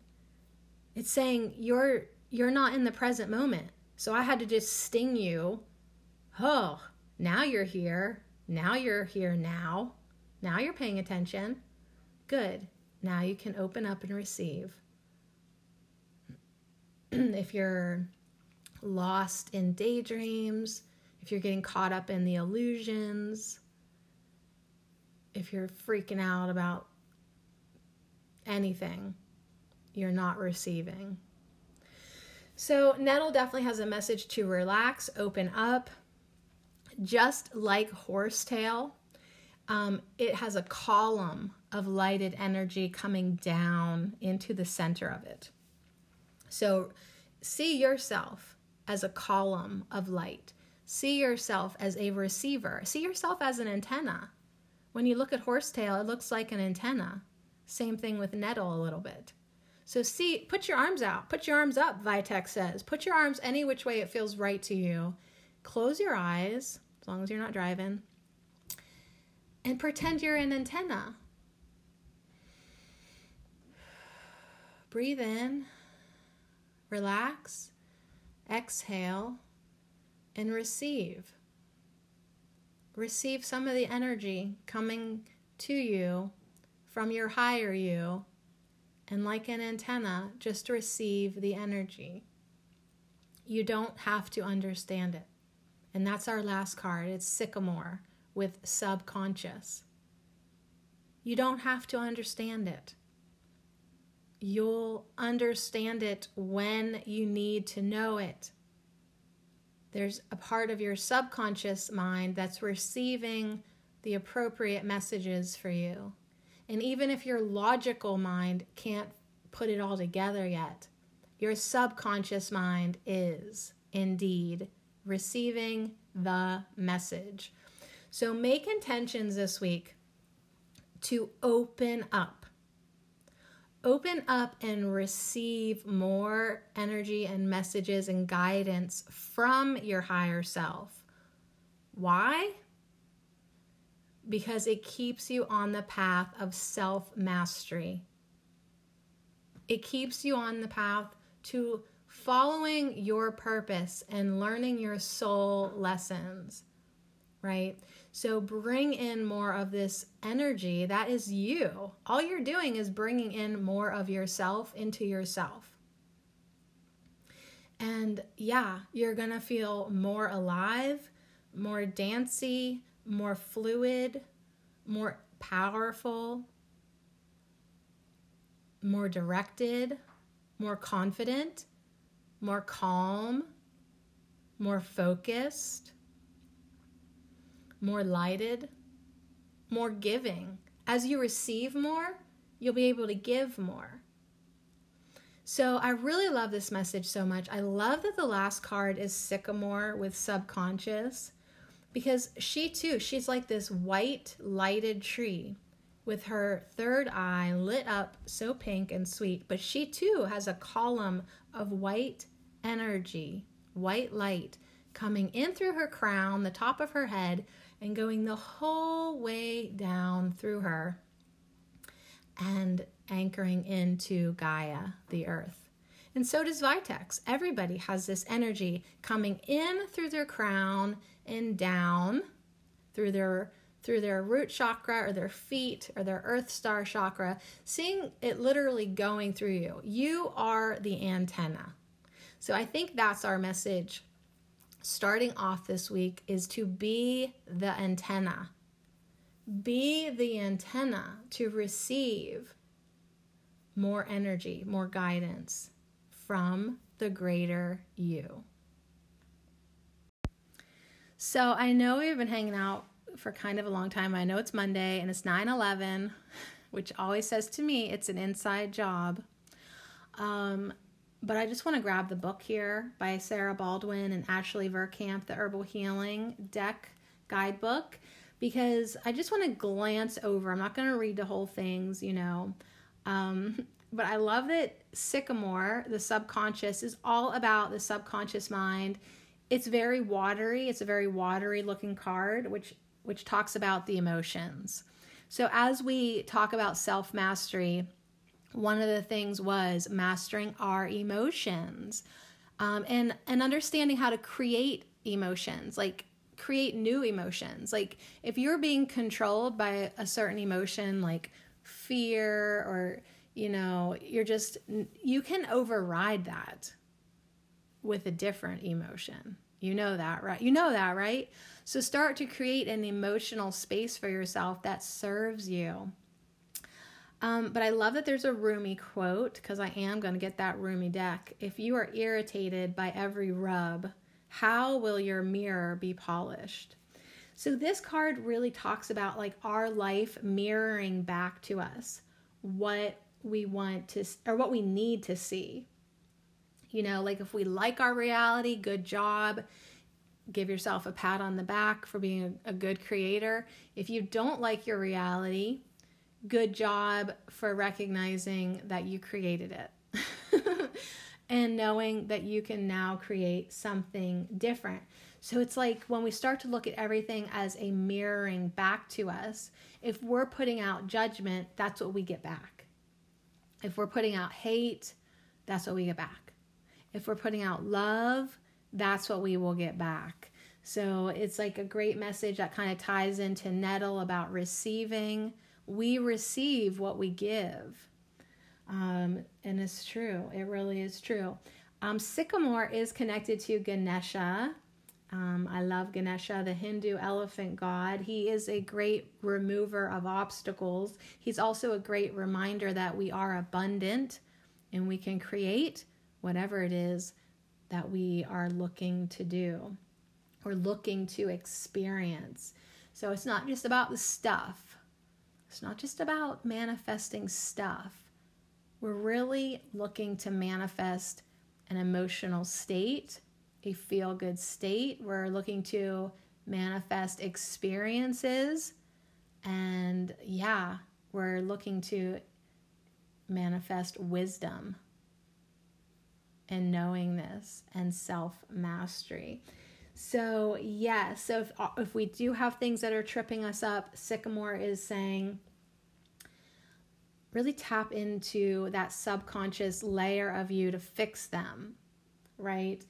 A: It's saying you're you're not in the present moment. So I had to just sting you. Oh, now you're here. Now you're here now. Now you're paying attention. Good. Now you can open up and receive. if you're lost in daydreams, if you're getting caught up in the illusions, if you're freaking out about anything, you're not receiving. So, Nettle definitely has a message to relax, open up. Just like horsetail, um, it has a column of lighted energy coming down into the center of it. So, see yourself as a column of light. See yourself as a receiver. See yourself as an antenna. When you look at horsetail, it looks like an antenna. Same thing with nettle a little bit. So see, put your arms out. Put your arms up, Vitex says. Put your arms any which way it feels right to you. Close your eyes, as long as you're not driving, and pretend you're an antenna. Breathe in, relax, exhale, and receive. Receive some of the energy coming to you from your higher you, and like an antenna, just receive the energy. You don't have to understand it. And that's our last card. It's Sycamore with subconscious. You don't have to understand it. You'll understand it when you need to know it there's a part of your subconscious mind that's receiving the appropriate messages for you. And even if your logical mind can't put it all together yet, your subconscious mind is indeed receiving the message. So make intentions this week to open up open up and receive more energy and messages and guidance from your higher self. Why? Because it keeps you on the path of self mastery. It keeps you on the path to following your purpose and learning your soul lessons, right? So bring in more of this energy that is you. All you're doing is bringing in more of yourself into yourself. And yeah, you're going to feel more alive, more dancy, more fluid, more powerful, more directed, more confident, more calm, more focused more lighted, more giving. As you receive more, you'll be able to give more. So I really love this message so much. I love that the last card is Sycamore with subconscious because she too, she's like this white lighted tree with her third eye lit up so pink and sweet, but she too has a column of white energy, white light coming in through her crown, the top of her head, and going the whole way down through her and anchoring into Gaia, the earth. And so does Vitex. Everybody has this energy coming in through their crown and down through their through their root chakra or their feet or their earth star chakra, seeing it literally going through you. You are the antenna. So I think that's our message starting off this week is to be the antenna. Be the antenna to receive more energy, more guidance from the greater you. So I know we've been hanging out for kind of a long time. I know it's Monday and it's 9 11, which always says to me it's an inside job. Um, but I just want to grab the book here by Sarah Baldwin and Ashley Verkamp, The Herbal Healing Deck Guidebook, because I just want to glance over. I'm not going to read the whole things, you know. Um, but I love that Sycamore, the subconscious, is all about the subconscious mind. It's very watery. It's a very watery looking card, which which talks about the emotions. So as we talk about self mastery, one of the things was mastering our emotions um, and and understanding how to create emotions like create new emotions like if you're being controlled by a certain emotion like fear or you know you're just you can override that with a different emotion you know that right you know that right so start to create an emotional space for yourself that serves you um, but I love that there's a Rumi quote because I am going to get that Rumi deck. If you are irritated by every rub, how will your mirror be polished? So this card really talks about like our life mirroring back to us what we want to or what we need to see. You know, like if we like our reality, good job. Give yourself a pat on the back for being a, good creator. If you don't like your reality, good job for recognizing that you created it and knowing that you can now create something different. So it's like when we start to look at everything as a mirroring back to us, if we're putting out judgment, that's what we get back. If we're putting out hate, that's what we get back. If we're putting out love, that's what we will get back. So it's like a great message that kind of ties into Nettle about receiving we receive what we give. Um, and it's true. It really is true. Um, sycamore is connected to Ganesha. Um, I love Ganesha, the Hindu elephant god. He is a great remover of obstacles. He's also a great reminder that we are abundant and we can create whatever it is that we are looking to do or looking to experience. So it's not just about the stuff, it's not just about manifesting stuff. We're really looking to manifest an emotional state, a feel good state. We're looking to manifest experiences. And yeah, we're looking to manifest wisdom and knowingness and self mastery. So, yeah, so if, uh, if we do have things that are tripping us up, Sycamore is saying really tap into that subconscious layer of you to fix them, right?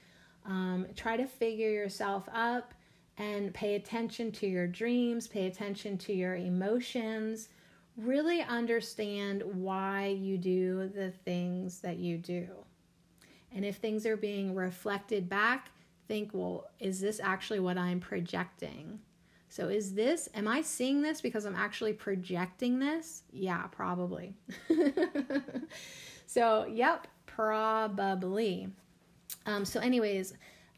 A: Um, try to figure yourself up and pay attention to your dreams, pay attention to your emotions, really understand why you do the things that you do. And if things are being reflected back, think, well, is this actually what I'm projecting? So, is this, am I seeing this because I'm actually projecting this? Yeah, probably. so, yep, probably. Um, so, anyways,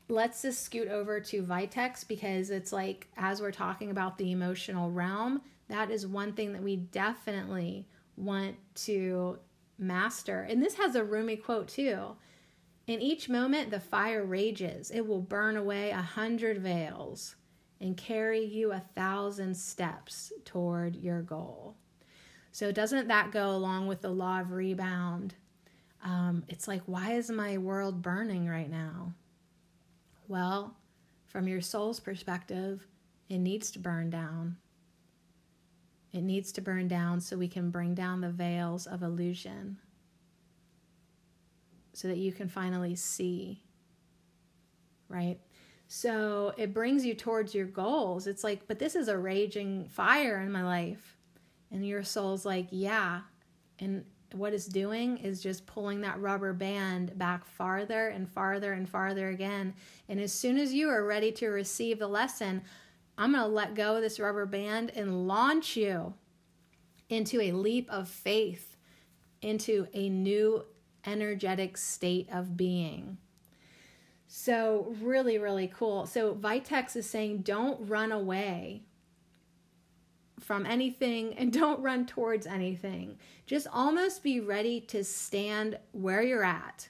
A: let's just scoot over to Vitex because it's like, as we're talking about the emotional realm, that is one thing that we definitely want to master. And this has a Rumi quote too. In each moment, the fire rages. It will burn away a hundred veils and carry you a thousand steps toward your goal. So, doesn't that go along with the law of rebound? Um, it's like, why is my world burning right now? Well, from your soul's perspective, it needs to burn down. It needs to burn down so we can bring down the veils of illusion so that you can finally see. Right? So it brings you towards your goals. It's like, but this is a raging fire in my life. And your soul's like, yeah. And what it's doing is just pulling that rubber band back farther and farther and farther again. And as soon as you are ready to receive the lesson, I'm going to let go of this rubber band and launch you into a leap of faith, into a new energetic state of being. So, really, really cool. So, Vitex is saying don't run away from anything and don't run towards anything. Just almost be ready to stand where you're at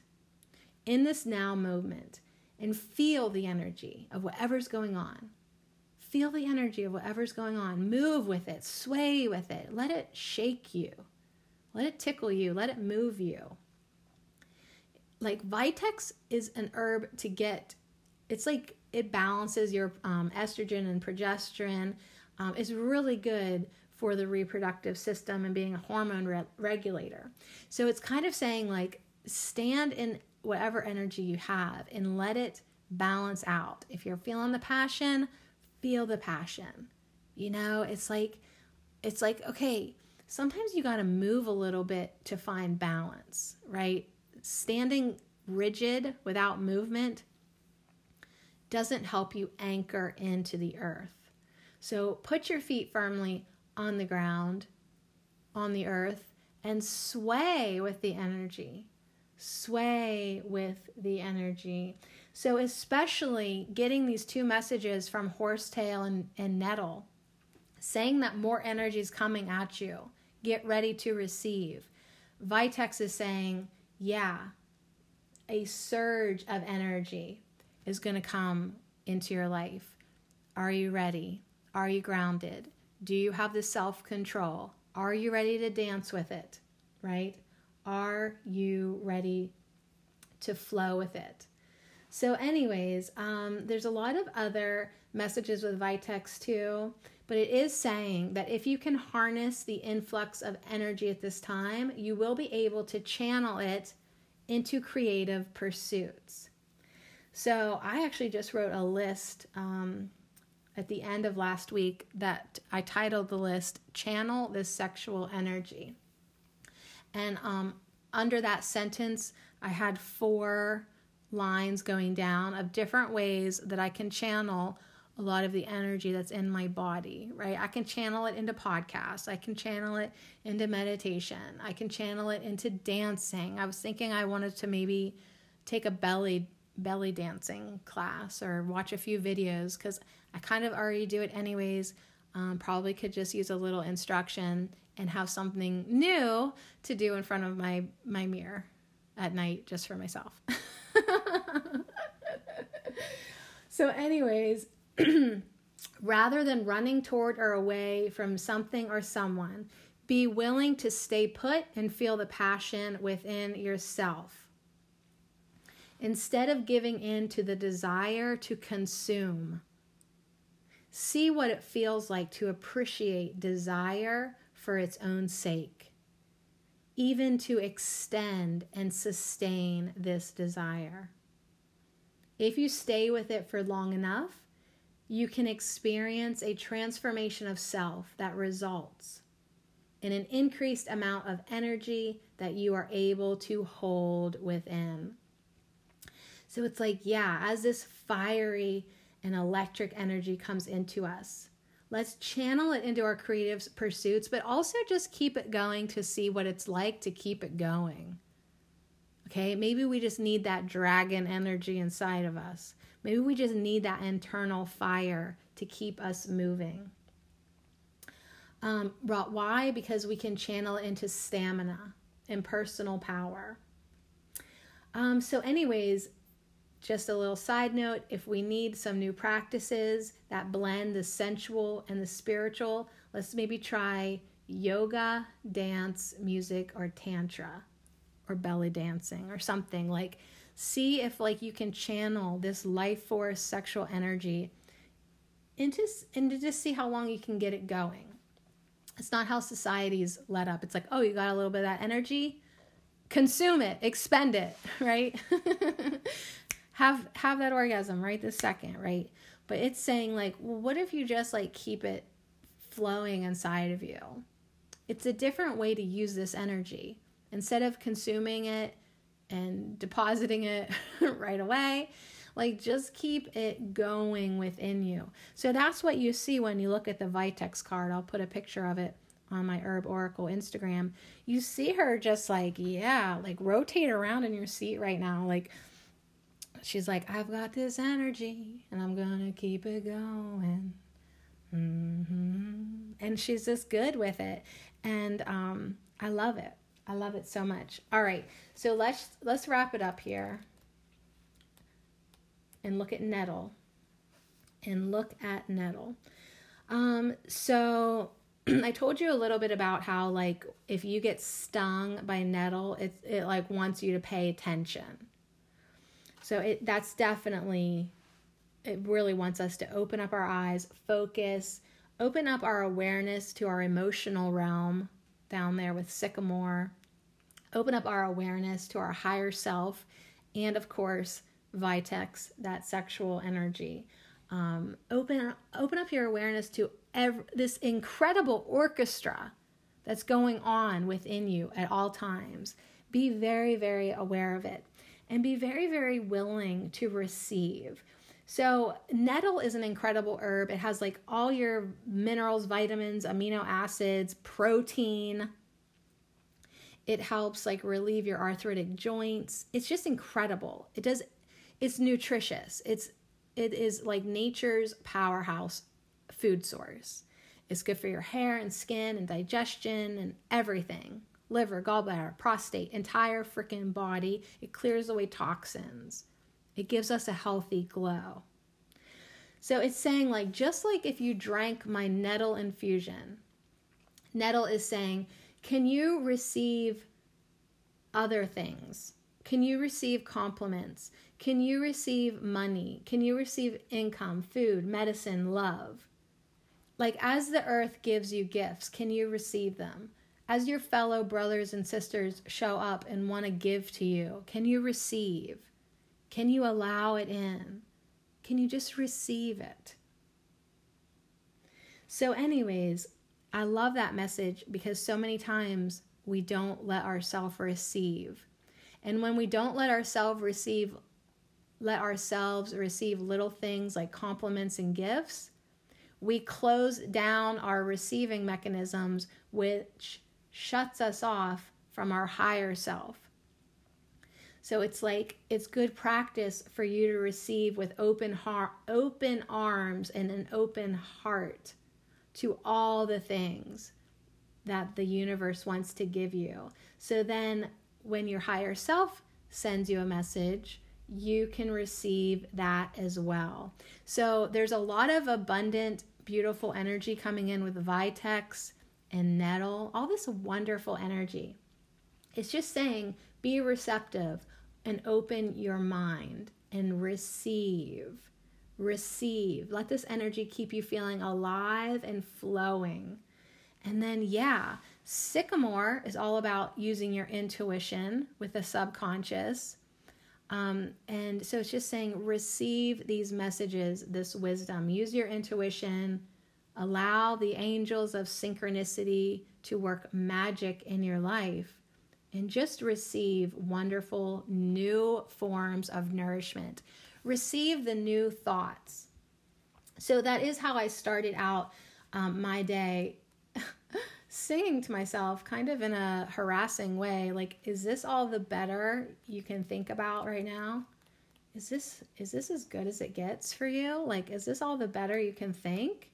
A: in this now moment and feel the energy of whatever's going on. Feel the energy of whatever's going on. Move with it, sway with it. Let it shake you. Let it tickle you. Let it move you. Like Vitex is an herb to get, it's like it balances your um, estrogen and progesterone um, is really good for the reproductive system and being a hormone re- regulator. So it's kind of saying like stand in whatever energy you have and let it balance out. If you're feeling the passion, feel the passion. You know, it's like it's like okay, sometimes you got to move a little bit to find balance, right? Standing rigid without movement doesn't help you anchor into the earth. So put your feet firmly on the ground, on the earth, and sway with the energy. Sway with the energy. So, especially getting these two messages from horsetail and, and nettle, saying that more energy is coming at you. Get ready to receive. Vitex is saying, yeah, a surge of energy is going to come into your life. Are you ready? Are you grounded? Do you have the self control? Are you ready to dance with it? Right? Are you ready to flow with it? So, anyways, um, there's a lot of other messages with Vitex too, but it is saying that if you can harness the influx of energy at this time, you will be able to channel it into creative pursuits. So, I actually just wrote a list. Um, at the end of last week that I titled the list Channel This Sexual Energy. And um, under that sentence, I had four lines going down of different ways that I can channel a lot of the energy that's in my body, right? I can channel it into podcasts. I can channel it into meditation. I can channel it into dancing. I was thinking I wanted to maybe take a belly belly dancing class or watch a few videos because I kind of already do it anyways. Um, probably could just use a little instruction and have something new to do in front of my my mirror at night just for myself. so anyways, rather than running toward or away from something or someone, be willing to stay put and feel the passion within yourself. Instead of giving in to the desire to consume, See what it feels like to appreciate desire for its own sake, even to extend and sustain this desire. If you stay with it for long enough, you can experience a transformation of self that results in an increased amount of energy that you are able to hold within. So it's like, yeah, as this fiery, and electric energy comes into us. Let's channel it into our creative pursuits, but also just keep it going to see what it's like to keep it going. Okay, maybe we just need that dragon energy inside of us. Maybe we just need that internal fire to keep us moving. Um, why? Because we can channel it into stamina. and personal power. Um, so, anyways, just a little side note if we need some new practices that blend the sensual and the spiritual, let's maybe try yoga, dance, music, or tantra, or belly dancing, or something. Like, see if like you can channel this life force sexual energy into and to just see how long you can get it going. It's not how society's let up. It's like, oh, you got a little bit of that energy, consume it, expend it, right? have have that orgasm right this second, right? But it's saying like, well, what if you just like keep it flowing inside of you? It's a different way to use this energy. Instead of consuming it and depositing it right away, like just keep it going within you. So that's what you see when you look at the Vitex card. I'll put a picture of it on my Herb Oracle Instagram. You see her just like, yeah, like rotate around in your seat right now. Like she's like, I've got this energy and I'm gonna keep it going. Mm-hmm. And she's just good with it. And um, I love it. I love it so much. All right, so let's let's wrap it up here and look at nettle and look at nettle. Um, so I told you a little bit about how like if you get stung by nettle, it it like wants you to pay attention. So it that's definitely it really wants us to open up our eyes, focus, open up our awareness to our emotional realm down there with sycamore. Open up our awareness to our higher self and of course vitex, that sexual energy. Um, open open up your awareness to this incredible orchestra that's going on within you at all times. Be very very aware of it, and be very very willing to receive. So, nettle is an incredible herb. It has like all your minerals, vitamins, amino acids, protein, it helps like relieve your arthritic joints. It's just incredible. It does it's nutritious. It's it is like nature's powerhouse food source. It's good for your hair and skin and digestion and everything. Liver, gallbladder, prostate, entire freaking body. It clears away toxins. It gives us a healthy glow. So it's saying, like, just like if you drank my nettle infusion, nettle is saying, can you receive other things? Can you receive compliments? Can you receive money? Can you receive income, food, medicine, love? Like, as the earth gives you gifts, can you receive them? As your fellow brothers and sisters show up and want to give to you, can you receive? Can you allow it in? Can you just receive it? So, anyways, I love that message because so many times we don't let ourselves receive. And when we don't let ourselves receive, let ourselves receive little things like compliments and gifts, we close down our receiving mechanisms, which shuts us off from our higher self. So it's like it's good practice for you to receive with open heart, open arms and an open heart to all the things that the universe wants to give you. So then, when your higher self sends you a message, you can receive that as well. So, there's a lot of abundant, beautiful energy coming in with Vitex and Nettle, all this wonderful energy. It's just saying be receptive and open your mind and receive. Receive. Let this energy keep you feeling alive and flowing. And then, yeah, Sycamore is all about using your intuition with the subconscious. Um, and so it's just saying receive these messages, this wisdom. Use your intuition. Allow the angels of synchronicity to work magic in your life. And just receive wonderful new forms of nourishment. Receive the new thoughts. So that is how I started out um, my day singing to myself kind of in a harassing way like is this all the better you can think about right now is this is this as good as it gets for you like is this all the better you can think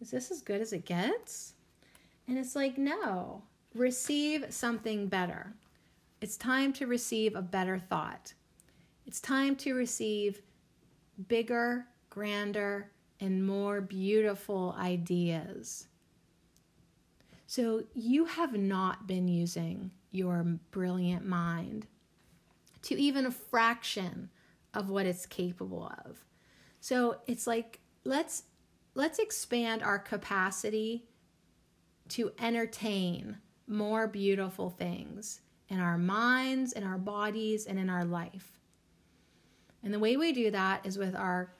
A: is this as good as it gets and it's like no receive something better. It's time to receive a better thought. It's time to receive bigger, grander, and more beautiful ideas. So, you have not been using your brilliant mind to even a fraction of what it's capable of. So, it's like let's let's expand our capacity to entertain more beautiful things in our minds, in our bodies, and in our life. And the way we do that is with our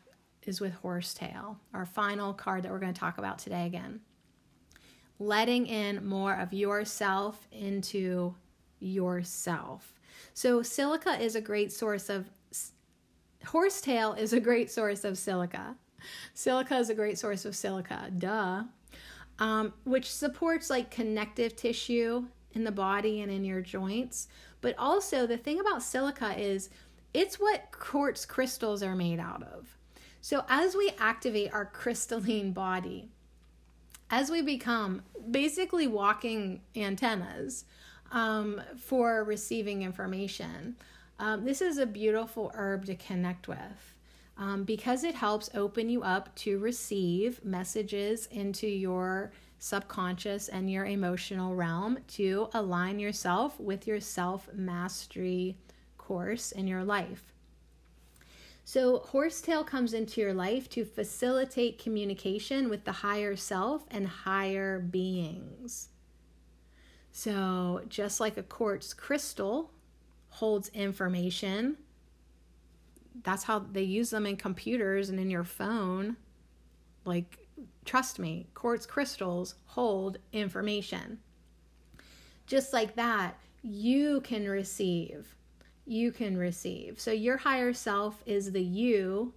A: is with horsetail, our final card that we're going to talk about today again. Letting in more of yourself into yourself. So silica is a great source of horsetail is a great source of silica. Silica is a great source of silica, duh. Um, which supports like connective tissue in the body and in your joints. But also, the thing about silica is it's what quartz crystals are made out of. So, as we activate our crystalline body, as we become basically walking antennas um, for receiving information, um, this is a beautiful herb to connect with um, because it helps open you up to receive messages into your subconscious and your emotional realm to align yourself with your self mastery course in your life. So, horsetail comes into your life to facilitate communication with the higher self and higher beings. So, just like a quartz crystal holds information that's how they use them in computers and in your phone. Like, trust me, quartz crystals hold information. Just like that, you can receive. You can receive. So, your higher self is the you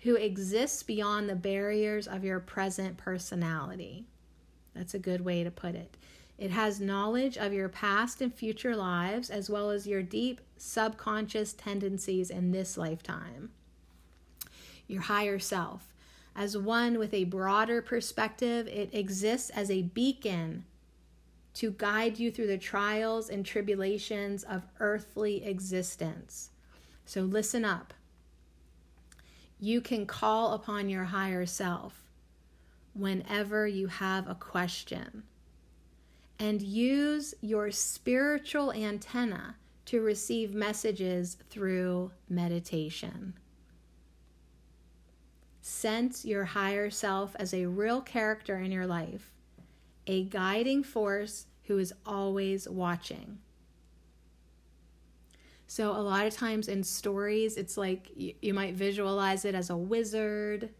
A: who exists beyond the barriers of your present personality. That's a good way to put it. It has knowledge of your past and future lives, as well as your deep subconscious tendencies in this lifetime. Your higher self. As one with a broader perspective, it exists as a beacon to guide you through the trials and tribulations of earthly existence. So listen up. You can call upon your higher self whenever you have a question and use your spiritual antenna to receive messages through meditation. Sense your higher self as a real character in your life, a guiding force who is always watching. So, a lot of times in stories, it's like you, might visualize it as a wizard,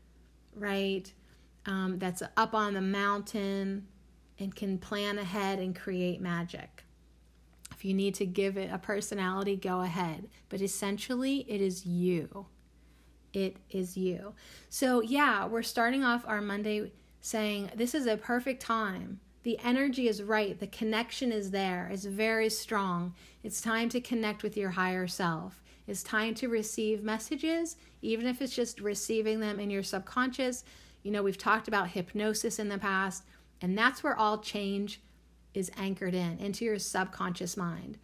A: right? Um, that's up on the mountain and can plan ahead and create magic. If you need to give it a personality, go ahead. But essentially, it is you. It is you. So, yeah, we're starting off our Monday saying this is a perfect time. The energy is right. The connection is there. It's very strong. It's time to connect with your higher self. It's time to receive messages, even if it's just receiving them in your subconscious. You know, we've talked about hypnosis in the past. And that's where all change is anchored in, into your subconscious mind.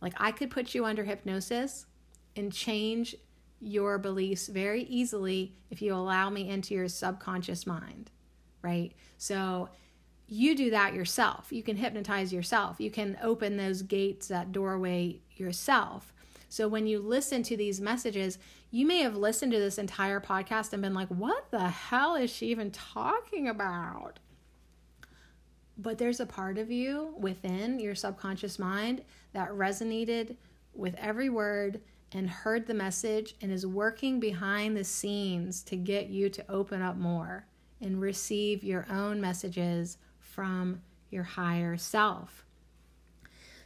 A: Like I could put you under hypnosis and change your beliefs very easily if you allow me into your subconscious mind, right? So you do that yourself. You can hypnotize yourself. You can open those gates, that doorway yourself. So when you listen to these messages, you may have listened to this entire podcast and been like, what the hell is she even talking about? But there's a part of you within your subconscious mind that resonated with every word and heard the message and is working behind the scenes to get you to open up more and receive your own messages from your higher self.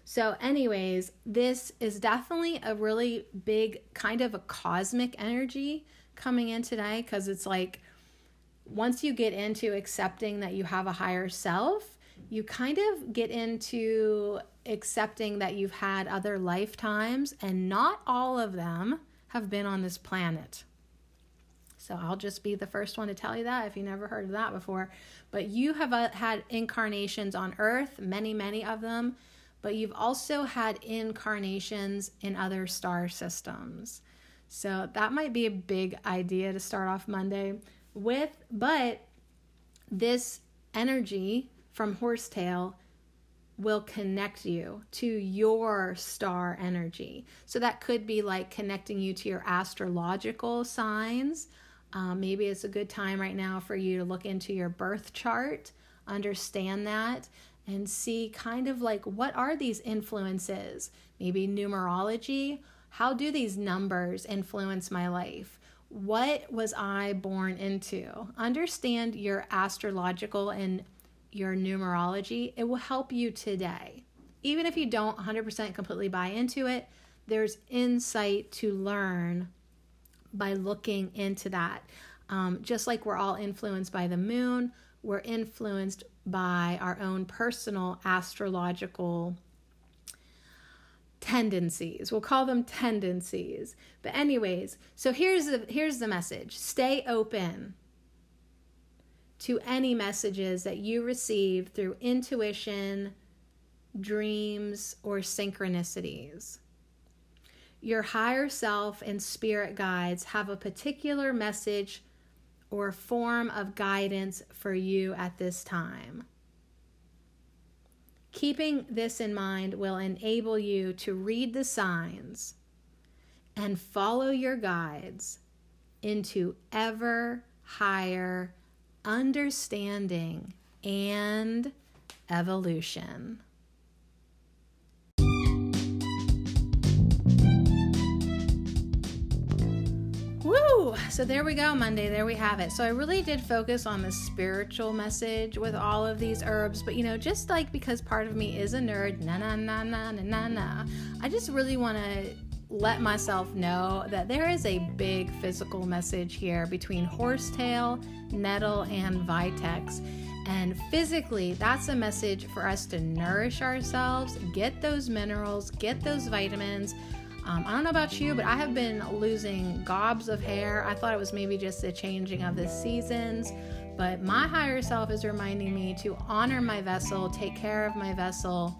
A: So, anyways, this is definitely a really big kind of a cosmic energy coming in today because it's like once you get into accepting that you have a higher self, you kind of get into accepting that you've had other lifetimes and not all of them have been on this planet. So I'll just be the first one to tell you that if you never heard of that before. But you have uh, had incarnations on earth, many, many of them, but you've also had incarnations in other star systems. So that might be a big idea to start off Monday with, but this energy from horsetail will connect you to your star energy. So that could be like connecting you to your astrological signs. Um, maybe it's a good time right now for you to look into your birth chart, understand that, and see kind of like what are these influences? Maybe numerology. How do these numbers influence my life? What was I born into? Understand your astrological and your numerology. It will help you today. Even if you don't 100% completely buy into it, there's insight to learn by looking into that. Um, just like we're all influenced by the moon, we're influenced by our own personal astrological tendencies. We'll call them tendencies. But anyways, so here's the here's the message. Stay open to any messages that you receive through intuition, dreams, or synchronicities. Your higher self and spirit guides have a particular message or form of guidance for you at this time. Keeping this in mind will enable you to read the signs and follow your guides into ever higher understanding and evolution. Woo! So there we go, Monday. There we have it. So I really did focus on the spiritual message with all of these herbs, but you know, just like because part of me is a nerd, na na na na na na I just really want to let myself know that there is a big physical message here between horsetail, nettle, and vitex. And physically, that's a message for us to nourish ourselves, get those minerals, get those vitamins um, I don't know about you, but I have been losing gobs of hair. I thought it was maybe just the changing of the seasons, but my higher self is reminding me to honor my vessel, take care of my vessel,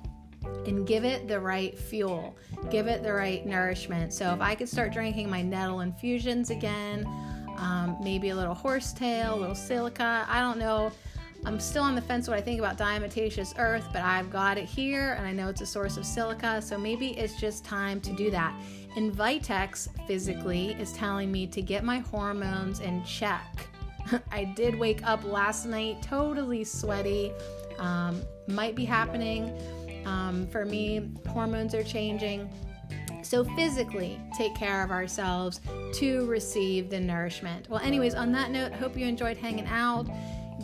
A: and give it the right fuel, give it the right nourishment. So if I could start drinking my nettle infusions again, um, maybe a little horsetail, a little silica, I don't know I'm still on the fence what I think about diatomaceous earth, but I've got it here and I know it's a source of silica, so maybe it's just time to do that. And Vitex physically is telling me to get my hormones in check. I did wake up last night totally sweaty. Um, might be happening um, for me. Hormones are changing. So, physically, take care of ourselves to receive the nourishment. Well, anyways, on that note, hope you enjoyed hanging out.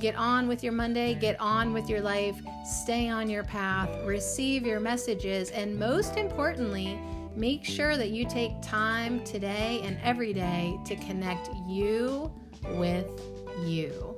A: Get on with your Monday, get on with your life, stay on your path, receive your messages, and most importantly, make sure that you take time today and every day to connect you with you.